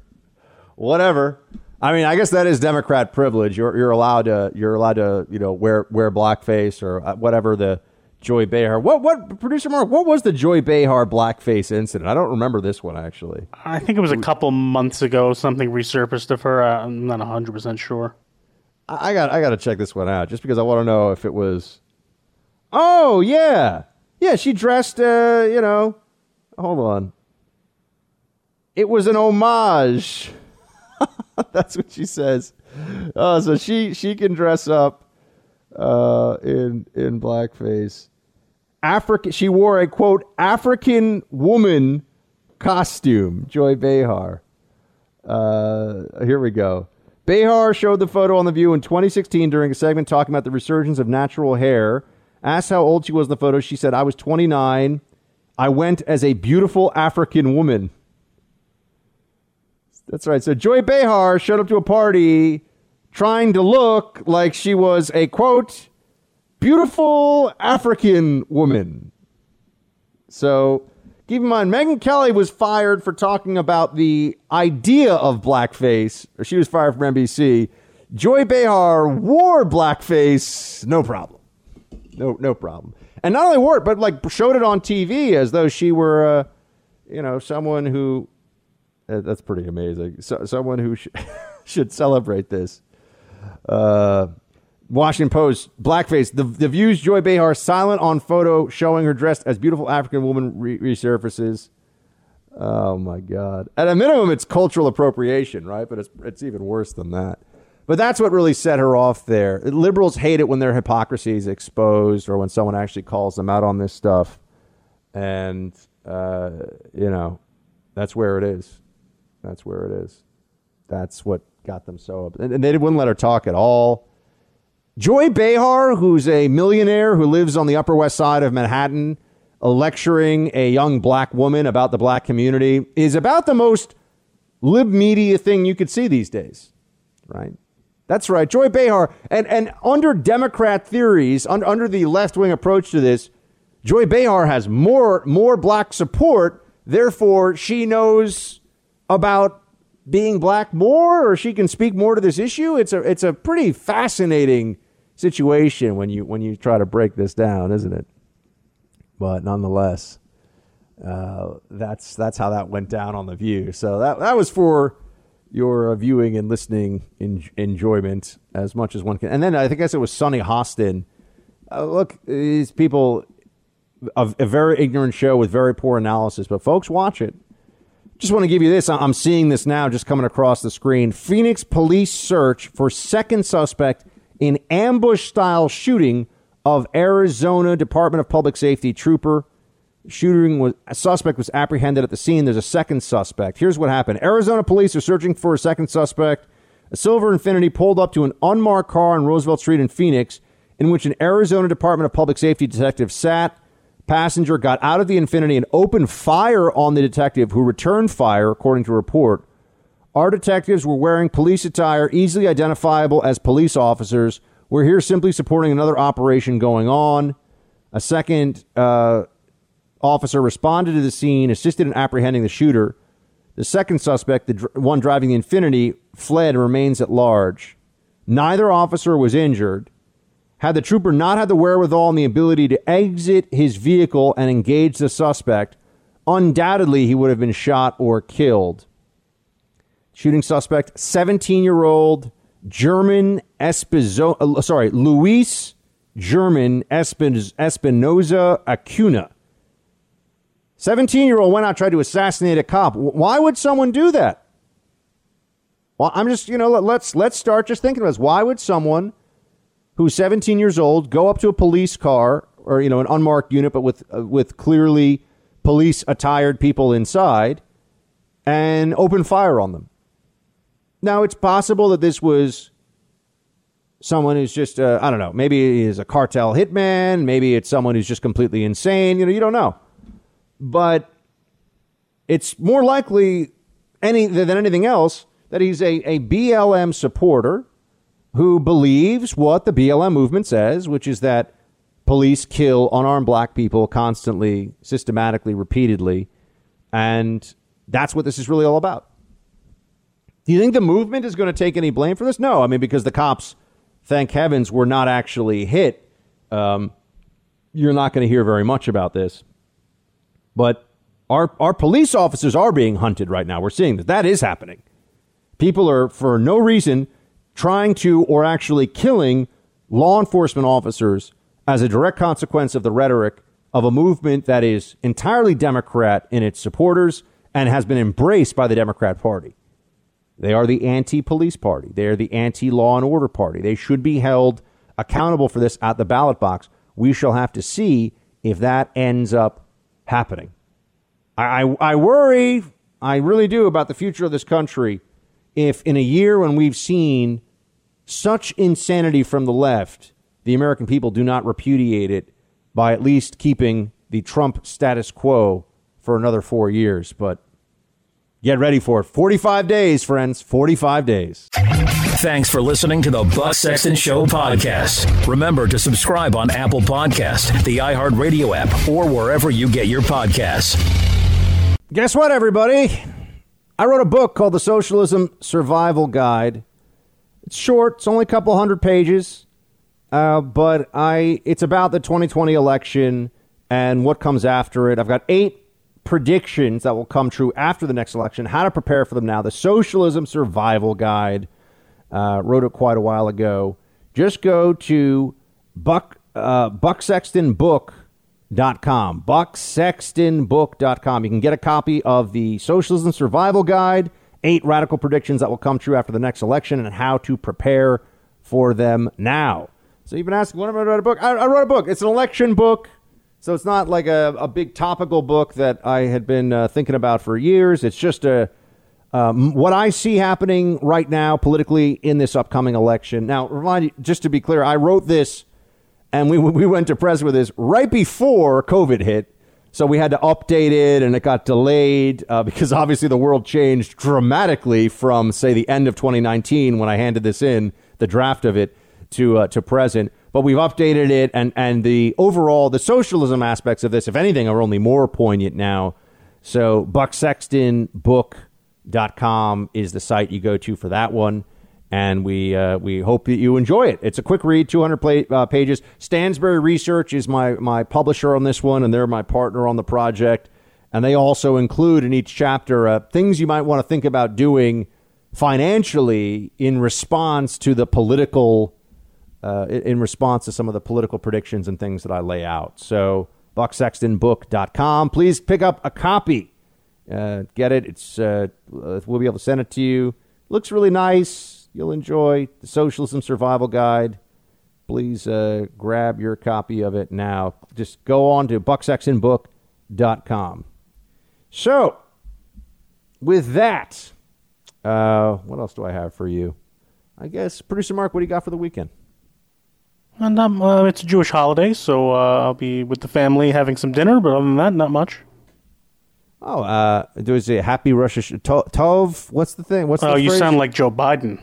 whatever. I mean, I guess that is Democrat privilege. You're you're allowed to you're allowed to you know wear wear blackface or uh, whatever the Joy Behar. What what producer Mark? What was the Joy Behar blackface incident? I don't remember this one actually. I think it was a couple months ago. Something resurfaced of her. Uh, I'm not 100 percent sure. I I got I got to check this one out just because I want to know if it was. Oh yeah, yeah. She dressed. Uh, you know, hold on. It was an homage. That's what she says. Oh, so she she can dress up uh, in in blackface. African. She wore a quote African woman costume. Joy Behar. Uh, here we go. Behar showed the photo on The View in 2016 during a segment talking about the resurgence of natural hair. Asked how old she was in the photo, she said, I was 29. I went as a beautiful African woman. That's right. So Joy Behar showed up to a party trying to look like she was a quote, beautiful African woman. So keep in mind, Megyn Kelly was fired for talking about the idea of blackface, or she was fired from NBC. Joy Behar wore blackface, no problem. No, no problem. And not only wore it, but like showed it on TV as though she were, uh, you know, someone who. Uh, that's pretty amazing. So, someone who sh- should celebrate this. Uh, Washington Post, blackface. The, the View's Joy Behar silent on photo showing her dressed as beautiful African woman re- resurfaces. Oh my God! At a minimum, it's cultural appropriation, right? But it's it's even worse than that. But that's what really set her off there. Liberals hate it when their hypocrisy is exposed or when someone actually calls them out on this stuff, and uh, you know, that's where it is. That's where it is. That's what got them so up. And, and they wouldn't let her talk at all. Joy Behar, who's a millionaire who lives on the Upper West Side of Manhattan, lecturing a young black woman about the black community, is about the most lib media thing you could see these days, right? That's right. Joy Behar. And, and under Democrat theories, un, under the left wing approach to this, Joy Behar has more, more black support. Therefore, she knows about being black more, or she can speak more to this issue. It's a, it's a pretty fascinating situation when you when you try to break this down, isn't it? But nonetheless, uh, that's that's how that went down on the View. So that that was for your viewing and listening in, enjoyment as much as one can. And then I think I said it was Sunny Hostin. Uh, look, these people, a, a very ignorant show with very poor analysis, but folks, watch it. Just want to give you this. I'm seeing this now just coming across the screen. Phoenix police search for second suspect in ambush style shooting of Arizona Department of Public Safety trooper. Shooting was a suspect was apprehended at the scene. There's a second suspect. Here's what happened. Arizona police are searching for a second suspect. A silver Infiniti pulled up to an unmarked car on Roosevelt Street in Phoenix, in which an Arizona Department of Public Safety detective sat. Passenger got out of the Infiniti and opened fire on the detective, who returned fire, according to a report. Our detectives were wearing police attire easily identifiable as police officers. We're here simply supporting another operation going on. A second uh, officer responded to the scene, assisted in apprehending the shooter. The second suspect, the dr- one driving the Infiniti, fled and remains at large. Neither officer was injured. Had the trooper not had the wherewithal and the ability to exit his vehicle and engage the suspect, undoubtedly he would have been shot or killed. Shooting suspect, 17 year old German Espizo, uh, sorry, Luis German Espinoza Acuna. 17 year old went out tried to assassinate a cop. Why would someone do that? Well, I'm just, you know, let's let's start just thinking about this. Why would someone who's 17 years old go up to a police car or you know an unmarked unit but with uh, with clearly police attired people inside and open fire on them? Now, it's possible that this was someone who's just, uh, I don't know, maybe he's a cartel hitman. Maybe it's someone who's just completely insane. You know, you don't know. But it's more likely any, than anything else that he's a, a BLM supporter who believes what the BLM movement says, which is that police kill unarmed black people constantly, systematically, repeatedly. And that's what this is really all about. Do you think the movement is going to take any blame for this? No. I mean, because the cops, thank heavens, were not actually hit. Um, you're not going to hear very much about this. But our, our police officers are being hunted right now. We're seeing that. That is happening. People are, for no reason, trying to or actually killing law enforcement officers as a direct consequence of the rhetoric of a movement that is entirely Democrat in its supporters and has been embraced by the Democrat Party. They are the anti police party. They are the anti law and order party. They should be held accountable for this at the ballot box. We shall have to see if that ends up happening. I, I, I worry, I really do, about the future of this country if in a year when we've seen such insanity from the left, the American people do not repudiate it by at least keeping the Trump status quo for another four years. But Get ready for it. 45 days, friends. 45 days. Thanks for listening to the Buck Sexton Show podcast. Remember to subscribe on Apple Podcast, the iHeartRadio app, or wherever you get your podcasts. Guess what, everybody? I wrote a book called The Socialism Survival Guide. It's short. It's only a couple hundred pages. Uh, but I it's about the 2020 election and what comes after it. I've got eight predictions that will come true after the next election, how to prepare for them now, the Socialism Survival Guide. Uh, wrote it quite a while ago. Just go to Buck uh, bucksextonbook.com. Bucksextonbook.com. You can get a copy of the Socialism Survival Guide, eight radical predictions that will come true after the next election, and how to prepare for them now. So you've been asking, what am I to write a book? I, I wrote a book. It's an election book. So it's not like a, a big topical book that I had been uh, thinking about for years. It's just a um, what I see happening right now politically in this upcoming election. Now, remind you, just to be clear, I wrote this and we we went to press with this right before COVID hit. So we had to update it, and it got delayed uh, because obviously the world changed dramatically from say the end of 2019 when I handed this in, the draft of it, to uh, to present but we've updated it and and the overall the socialism aspects of this if anything are only more poignant now so bucksextonbook.com is the site you go to for that one and we uh, we hope that you enjoy it. It's a quick read, 200 play, uh, pages. Stansberry Research is my my publisher on this one, and they're my partner on the project. And they also include in each chapter uh, things you might want to think about doing financially in response to the political uh, in response to some of the political predictions and things that I lay out. So, bucksextonbook.com. Please pick up a copy. Uh, get it. It's uh, we'll be able to send it to you. Looks really nice. You'll enjoy the Socialism Survival Guide. Please uh, grab your copy of it now. Just go on to bucksextonbook.com. So, with that, uh, what else do I have for you? I guess, producer Mark, what do you got for the weekend? And um, uh, it's a Jewish holiday, so uh, I'll be with the family having some dinner. But other than that, not much. Oh, uh, there was a happy Rosh Hashanah. Tov, what's the thing? What's oh, the you phrase? sound like Joe Biden.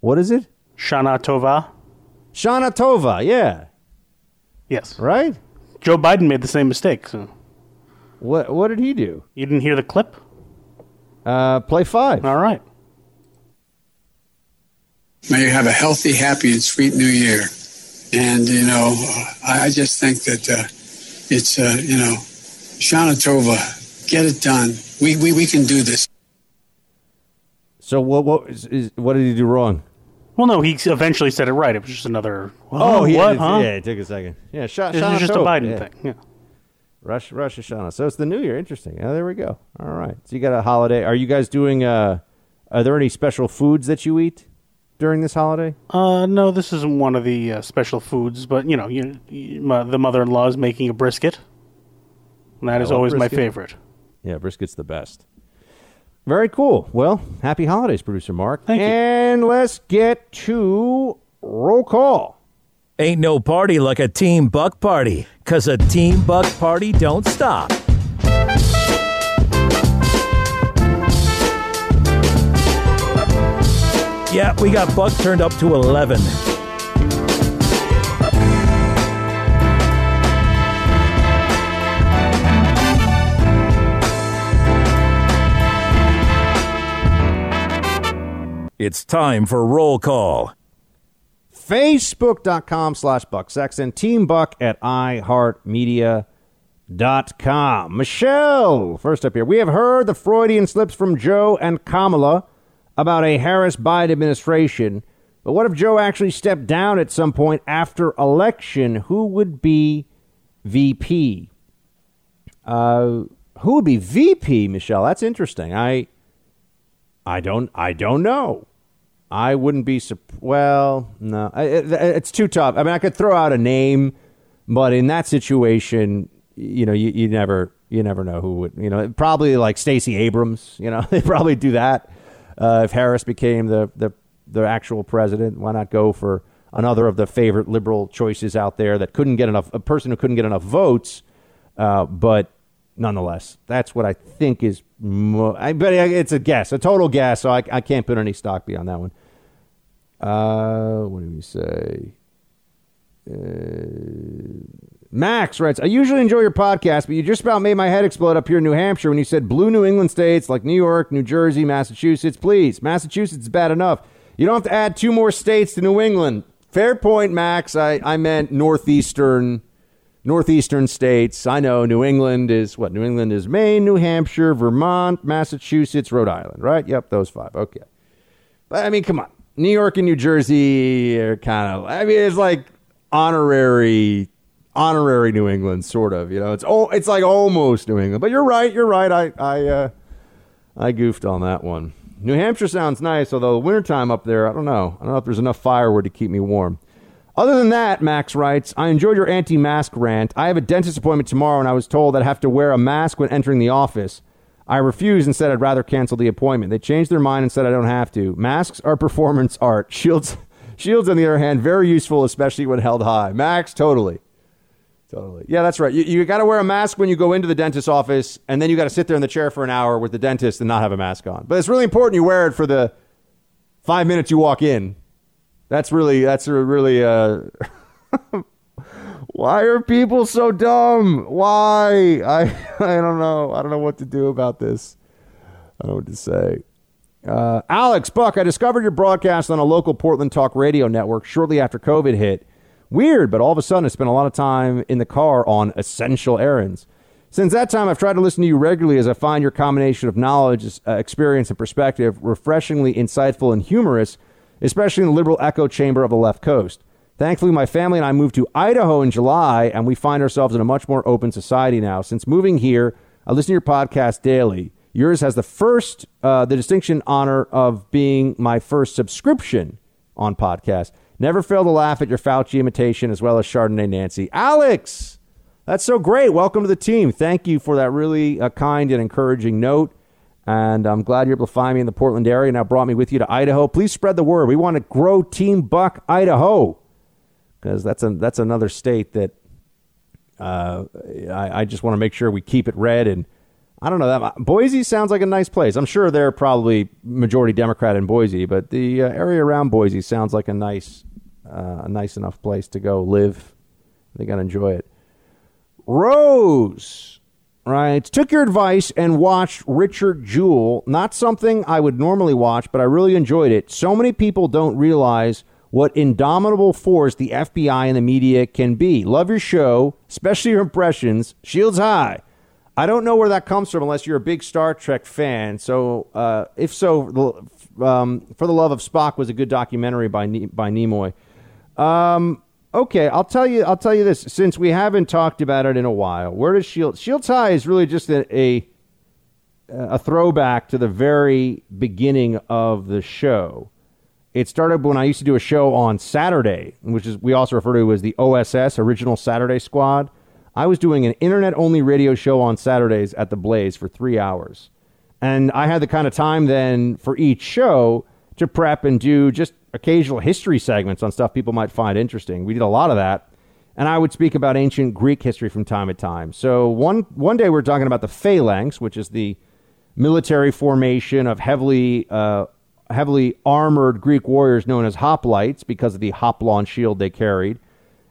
What is it? Shana Tova. Shana Tova, yeah. Yes. Right? Joe Biden made the same mistake. So. What What did he do? You didn't hear the clip? Uh, play five. All right. May you have a healthy, happy, and sweet new year. And, you know, I, I just think that uh, it's, uh, you know, Shana Tova, get it done. We, we, we can do this. So what what is, is, what did he do wrong? Well, no, he eventually said it right. It was just another. Oh, he what? Had, huh? Yeah, it took a second. Yeah, Sh- This Shana is just a Biden yeah. thing. Yeah. Rosh Rosh Hashanah. So it's the New Year. Interesting. Yeah, there we go. All right. So you got a holiday. Are you guys doing? Uh, are there any special foods that you eat during this holiday? Uh, no, this isn't one of the uh, special foods, but you know, you, you, my, the mother-in-law is making a brisket. And that I is love always my favorite. Yeah, brisket's the best. Very cool. Well, happy holidays, producer Mark. Thank you. And let's get to roll call. Ain't no party like a Team Buck party, cause a Team Buck party don't stop. Yeah, we got Buck turned up to 11. It's time for roll call. Facebook.com slash Buck Sexton. Team Buck at iHeartMedia.com. Michelle, first up here. We have heard the Freudian slips from Joe and Kamala about a Harris Biden administration. But what if Joe actually stepped down at some point after election? Who would be VP? Uh, who would be VP, Michelle? That's interesting. I I don't I don't know. I wouldn't be well. No, it, it's too tough. I mean, I could throw out a name, but in that situation, you know, you, you never you never know who would. You know, probably like Stacey Abrams. You know, they probably do that. Uh, if Harris became the, the the actual president, why not go for another of the favorite liberal choices out there that couldn't get enough a person who couldn't get enough votes, uh, but nonetheless, that's what I think is. Mo- I, but it's a guess, a total guess. So I, I can't put any stock beyond that one. Uh, what do we say? Uh, Max writes, I usually enjoy your podcast, but you just about made my head explode up here in New Hampshire when you said blue New England states like New York, New Jersey, Massachusetts. Please, Massachusetts is bad enough. You don't have to add two more states to New England. Fair point, Max. I, I meant northeastern northeastern states. I know New England is what? New England is Maine, New Hampshire, Vermont, Massachusetts, Rhode Island, right? Yep, those five. Okay. But I mean, come on. New York and New Jersey are kind of. I mean, it's like honorary, honorary New England, sort of. You know, it's oh, it's like almost New England. But you're right. You're right. I I uh, I goofed on that one. New Hampshire sounds nice, although the wintertime up there, I don't know. I don't know if there's enough firewood to keep me warm. Other than that, Max writes, I enjoyed your anti mask rant. I have a dentist appointment tomorrow, and I was told I'd have to wear a mask when entering the office. I refused and said I'd rather cancel the appointment. They changed their mind and said I don't have to. Masks are performance art. Shields, shields on the other hand, very useful, especially when held high. Max, totally. Totally. Yeah, that's right. You, you got to wear a mask when you go into the dentist's office, and then you got to sit there in the chair for an hour with the dentist and not have a mask on. But it's really important you wear it for the five minutes you walk in. That's really, that's really, uh, why are people so dumb? Why? I, I don't know. I don't know what to do about this. I don't know what to say. Uh, Alex Buck, I discovered your broadcast on a local Portland talk radio network shortly after COVID hit. Weird, but all of a sudden I spent a lot of time in the car on essential errands. Since that time, I've tried to listen to you regularly as I find your combination of knowledge, uh, experience, and perspective refreshingly insightful and humorous, especially in the liberal echo chamber of the left coast. Thankfully, my family and I moved to Idaho in July, and we find ourselves in a much more open society now. Since moving here, I listen to your podcast daily. Yours has the first, uh, the distinction honor of being my first subscription on podcast. Never fail to laugh at your Fauci imitation as well as Chardonnay Nancy. Alex, that's so great. Welcome to the team. Thank you for that really uh, kind and encouraging note. And I'm glad you're able to find me in the Portland area. Now brought me with you to Idaho. Please spread the word. We want to grow Team Buck Idaho because that's a, that's another state that uh, I, I just want to make sure we keep it red. And I don't know that Boise sounds like a nice place. I'm sure they're probably majority Democrat in Boise, but the uh, area around Boise sounds like a nice uh, a nice enough place to go live. I think I'd enjoy it. Rose, right, took your advice and watched Richard Jewell. Not something I would normally watch, but I really enjoyed it. So many people don't realize what indomitable force the FBI and the media can be. Love your show, especially your impressions. Shields high. I don't know where that comes from unless you're a big Star Trek fan. So, uh, if so, um, For the Love of Spock was a good documentary by by Nimoy. Um, okay, I'll tell you. I'll tell you this. Since we haven't talked about it in a while, where does Shield Shields is really just a, a a throwback to the very beginning of the show. It started when I used to do a show on Saturday, which is we also refer to as the OSS Original Saturday Squad. I was doing an internet only radio show on Saturdays at the Blaze for three hours. And I had the kind of time then for each show to prep and do just occasional history segments on stuff people might find interesting. We did a lot of that. And I would speak about ancient Greek history from time to time. So one one day we're talking about the phalanx, which is the military formation of heavily uh, heavily armored Greek warriors known as hoplites because of the hoplon shield they carried,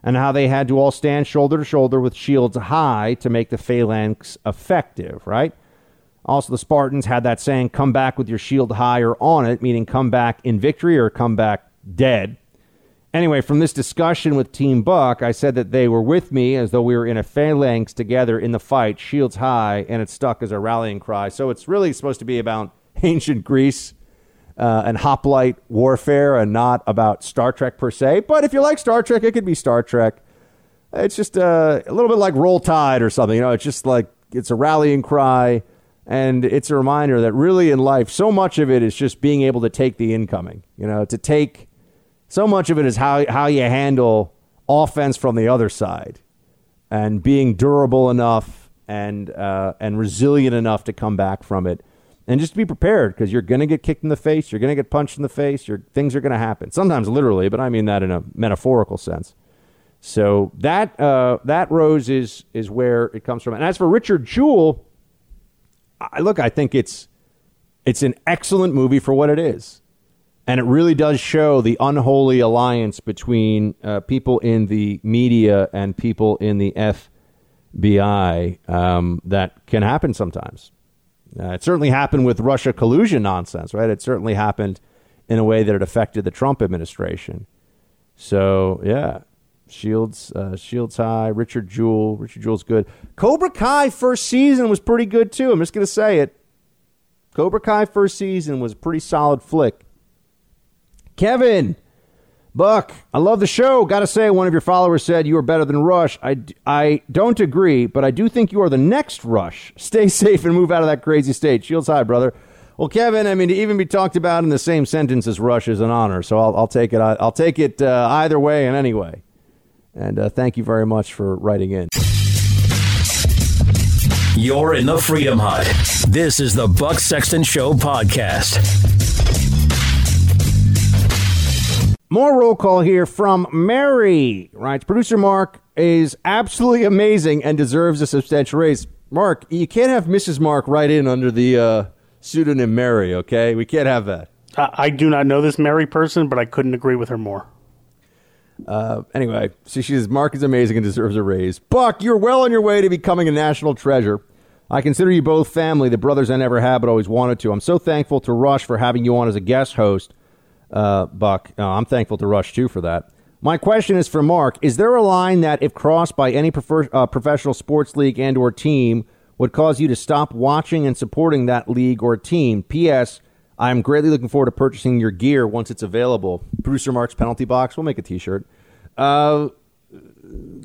and how they had to all stand shoulder to shoulder with shields high to make the phalanx effective. Right. Also, the Spartans had that saying, come back with your shield high or on it, meaning come back in victory or come back dead. Anyway, from this discussion with Team Buck, I said that they were with me as though we were in a phalanx together in the fight, shields high, and it stuck as a rallying cry. So it's really supposed to be about ancient Greece uh, and hoplite warfare and not about Star Trek per se. But if you like Star Trek, it could be Star Trek. It's just uh, a little bit like Roll Tide or something. You know, it's just like it's a rallying cry and it's a reminder that really in life, so much of it is just being able to take the incoming. You know, to take so much of it is how, how you handle offense from the other side and being durable enough and, uh, and resilient enough to come back from it. And just be prepared because you're going to get kicked in the face. You're going to get punched in the face. Your, things are going to happen. Sometimes literally, but I mean that in a metaphorical sense. So that, uh, that rose is, is where it comes from. And as for Richard Jewell, I, look, I think it's it's an excellent movie for what it is, and it really does show the unholy alliance between uh, people in the media and people in the FBI um, that can happen sometimes. Uh, it certainly happened with Russia collusion nonsense, right? It certainly happened in a way that it affected the Trump administration. So yeah, Shields, uh, Shields High, Richard Jewell. Richard Jewell's good. Cobra Kai first season was pretty good too. I'm just gonna say it. Cobra Kai first season was a pretty solid flick. Kevin, Buck, I love the show. Got to say, one of your followers said you are better than Rush. I, I don't agree, but I do think you are the next Rush. Stay safe and move out of that crazy state. Shields high, brother. Well, Kevin, I mean, to even be talked about in the same sentence as Rush is an honor. So I'll, I'll take it. I'll take it uh, either way and anyway. And uh, thank you very much for writing in. You're in the Freedom Hut. This is the Buck Sexton Show podcast. More roll call here from Mary. Right, producer Mark is absolutely amazing and deserves a substantial raise. Mark, you can't have Mrs. Mark write in under the uh, pseudonym Mary. Okay, we can't have that. I, I do not know this Mary person, but I couldn't agree with her more. Uh, anyway, so she says Mark is amazing and deserves a raise. Buck, you're well on your way to becoming a national treasure. I consider you both family, the brothers I never had but always wanted to. I'm so thankful to Rush for having you on as a guest host, uh, Buck. Uh, I'm thankful to Rush too for that. My question is for Mark: Is there a line that, if crossed by any prefer- uh, professional sports league and/or team, would cause you to stop watching and supporting that league or team? P.S. I'm greatly looking forward to purchasing your gear once it's available. Producer Mark's penalty box. We'll make a T-shirt. Uh,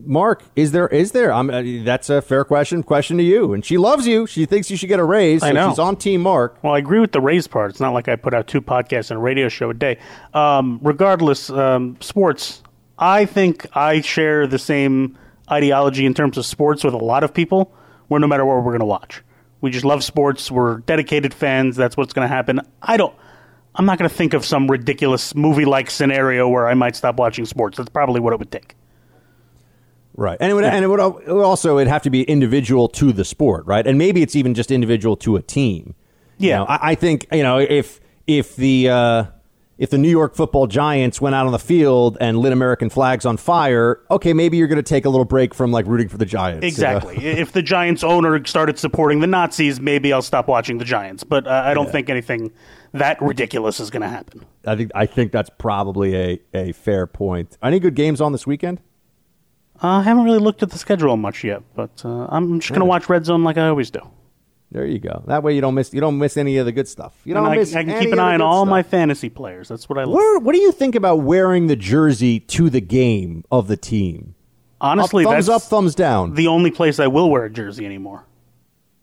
Mark, is there? Is there? I'm, uh, that's a fair question. Question to you. And she loves you. She thinks you should get a raise. So I know. She's on Team Mark. Well, I agree with the raise part. It's not like I put out two podcasts and a radio show a day. Um, regardless, um, sports. I think I share the same ideology in terms of sports with a lot of people. Where no matter what we're going to watch, we just love sports. We're dedicated fans. That's what's going to happen. I don't. I'm not going to think of some ridiculous movie-like scenario where I might stop watching sports. That's probably what it would take. Right, and it would, and it would, it also it'd have to be individual to the sport, right? And maybe it's even just individual to a team. You Yeah. know, I, I think you know if if the uh, if the New York Football Giants went out on the field and lit American flags on fire, okay, maybe you're going to take a little break from like rooting for the Giants. Exactly. if the Giants owner started supporting the Nazis, maybe I'll stop watching the Giants. But uh, I don't Yeah. think anything that ridiculous is going to happen. I think I think that's probably a, a fair point. Any good games on this weekend? Uh, I haven't really looked at the schedule much yet, but uh, I'm just going to watch Red Zone like I always do. There you go. That way you don't miss you don't miss any of the good stuff. You And don't I, miss I can keep an eye on all stuff. my fantasy players. That's what I love. What, what do you think about wearing the jersey to the game of the team? Honestly, Up- thumbs that's up, thumbs down. The only place I will wear a jersey anymore.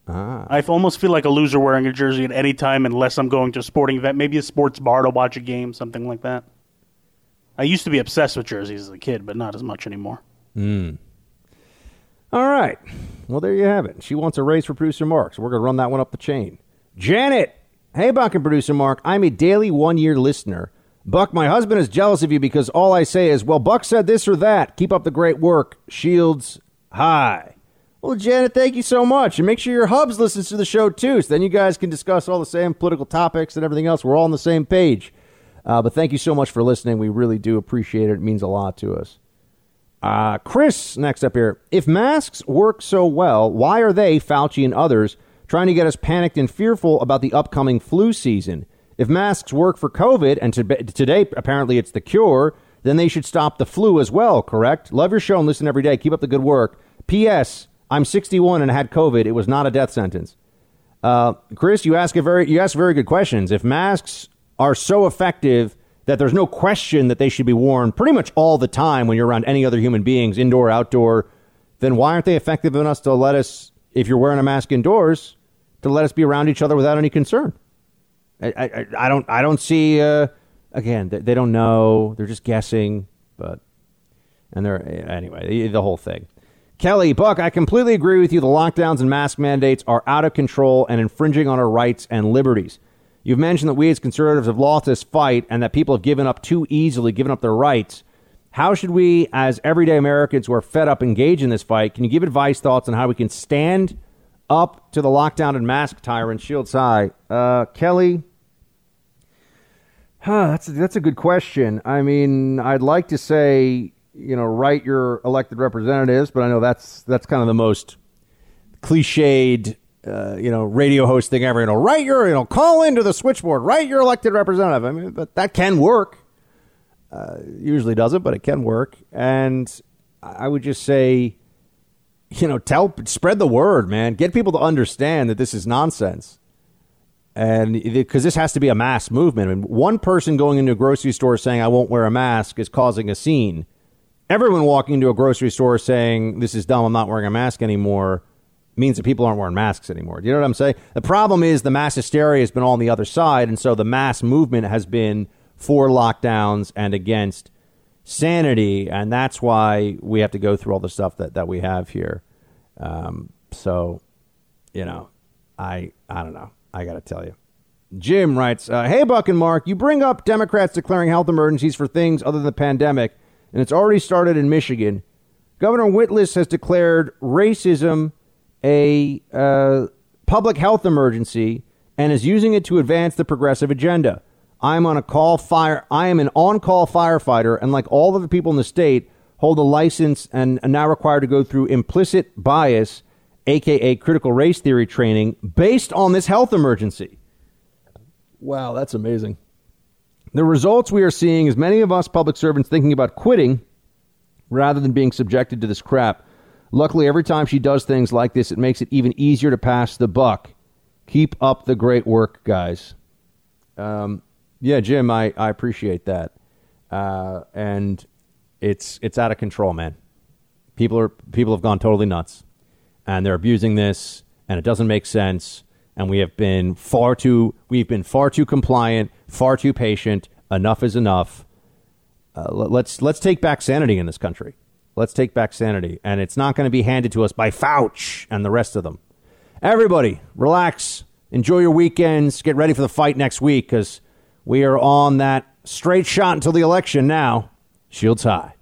Ah. I almost feel like a loser wearing a jersey at any time unless I'm going to a sporting event, maybe a sports bar to watch a game, something like that. I used to be obsessed with jerseys as a kid, but not as much anymore. Hmm. All right. Well, there you have it. She wants a raise for producer Mark, so we're going to run that one up the chain. Janet. Hey, Buck and producer Mark. I'm a daily one year listener. Buck, my husband is jealous of you because all I say is, well, Buck said this or that. Keep up the great work. Shields high. Well, Janet, thank you so much. And make sure your hubs listens to the show too, so then you guys can discuss all the same political topics and everything else. We're all on the same page. Uh, but thank you so much for listening. We really do appreciate it. It means a lot to us. Uh, Chris, next up here. If masks work so well, why are they, Fauci and others, trying to get us panicked and fearful about the upcoming flu season? If masks work for COVID, and to, today apparently it's the cure, then they should stop the flu as well, correct? Love your show and listen every day. Keep up the good work. P.S. I'm 61 and had COVID. It was not a death sentence. Uh, Chris, you ask a very you ask very good questions. If masks are so effective that there's no question that they should be worn pretty much all the time when you're around any other human beings, indoor, outdoor, then why aren't they effective enough to let us, if you're wearing a mask indoors, to let us be around each other without any concern? I, I, I don't I don't see. Uh, again, they, they don't know. They're just guessing. But and they're anyway the, the whole thing. Kelly Buck, I completely agree with you. The lockdowns and mask mandates are out of control and infringing on our rights and liberties. You've mentioned that we as conservatives have lost this fight and that people have given up too easily, given up their rights. How should we, as everyday Americans who are fed up, engage in this fight? Can you give advice, thoughts on how we can stand up to the lockdown and mask tyrant, Shields high. Uh, Kelly, huh, that's, a, that's a good question. I mean, I'd like to say, you know, write your elected representatives, but I know that's that's kind of the most cliched, uh, you know, radio host thing ever. Write your, you know, call into the switchboard, write your elected representative. I mean, but that can work. Uh, usually doesn't, but it can work. And I would just say, you know, tell, spread the word, man. Get people to understand that this is nonsense. and because this has to be a mass movement. I mean, one person going into a grocery store saying I won't wear a mask is causing a scene. Everyone walking into a grocery store saying this is dumb, I'm not wearing a mask anymore, means that people aren't wearing masks anymore. Do you know what I'm saying? The problem is the mass hysteria has been on the other side, and so the mass movement has been for lockdowns and against sanity, and that's why we have to go through all the stuff that, that we have here. Um, so, you know, I I don't know. I got to tell you. Jim writes, uh, "Hey Buck and Mark, you bring up Democrats declaring health emergencies for things other than the pandemic, and it's already started in Michigan. Governor Whitlis has declared racism a uh, public health emergency and is using it to advance the progressive agenda. I'm on a call fire. I am an on-call firefighter, and like all of the people in the state, hold a license and are now required to go through implicit bias, aka critical race theory training, based on this health emergency. Wow, that's amazing. The results we are seeing is many of us public servants thinking about quitting rather than being subjected to this crap. Luckily, every time she does things like this, it makes it even easier to pass the buck. Keep up the great work, guys. Um, yeah, Jim, I, I appreciate that. Uh, and it's it's out of control, man. People are people have gone totally nuts, and they're abusing this, and it doesn't make sense. And we have been far too we've been far too compliant, far too patient. Enough is enough. Uh, let's let's take back sanity in this country. Let's take back sanity, and it's not going to be handed to us by Fauci and the rest of them. Everybody, relax, enjoy your weekends, get ready for the fight next week because we are on that straight shot until the election now. Shields high.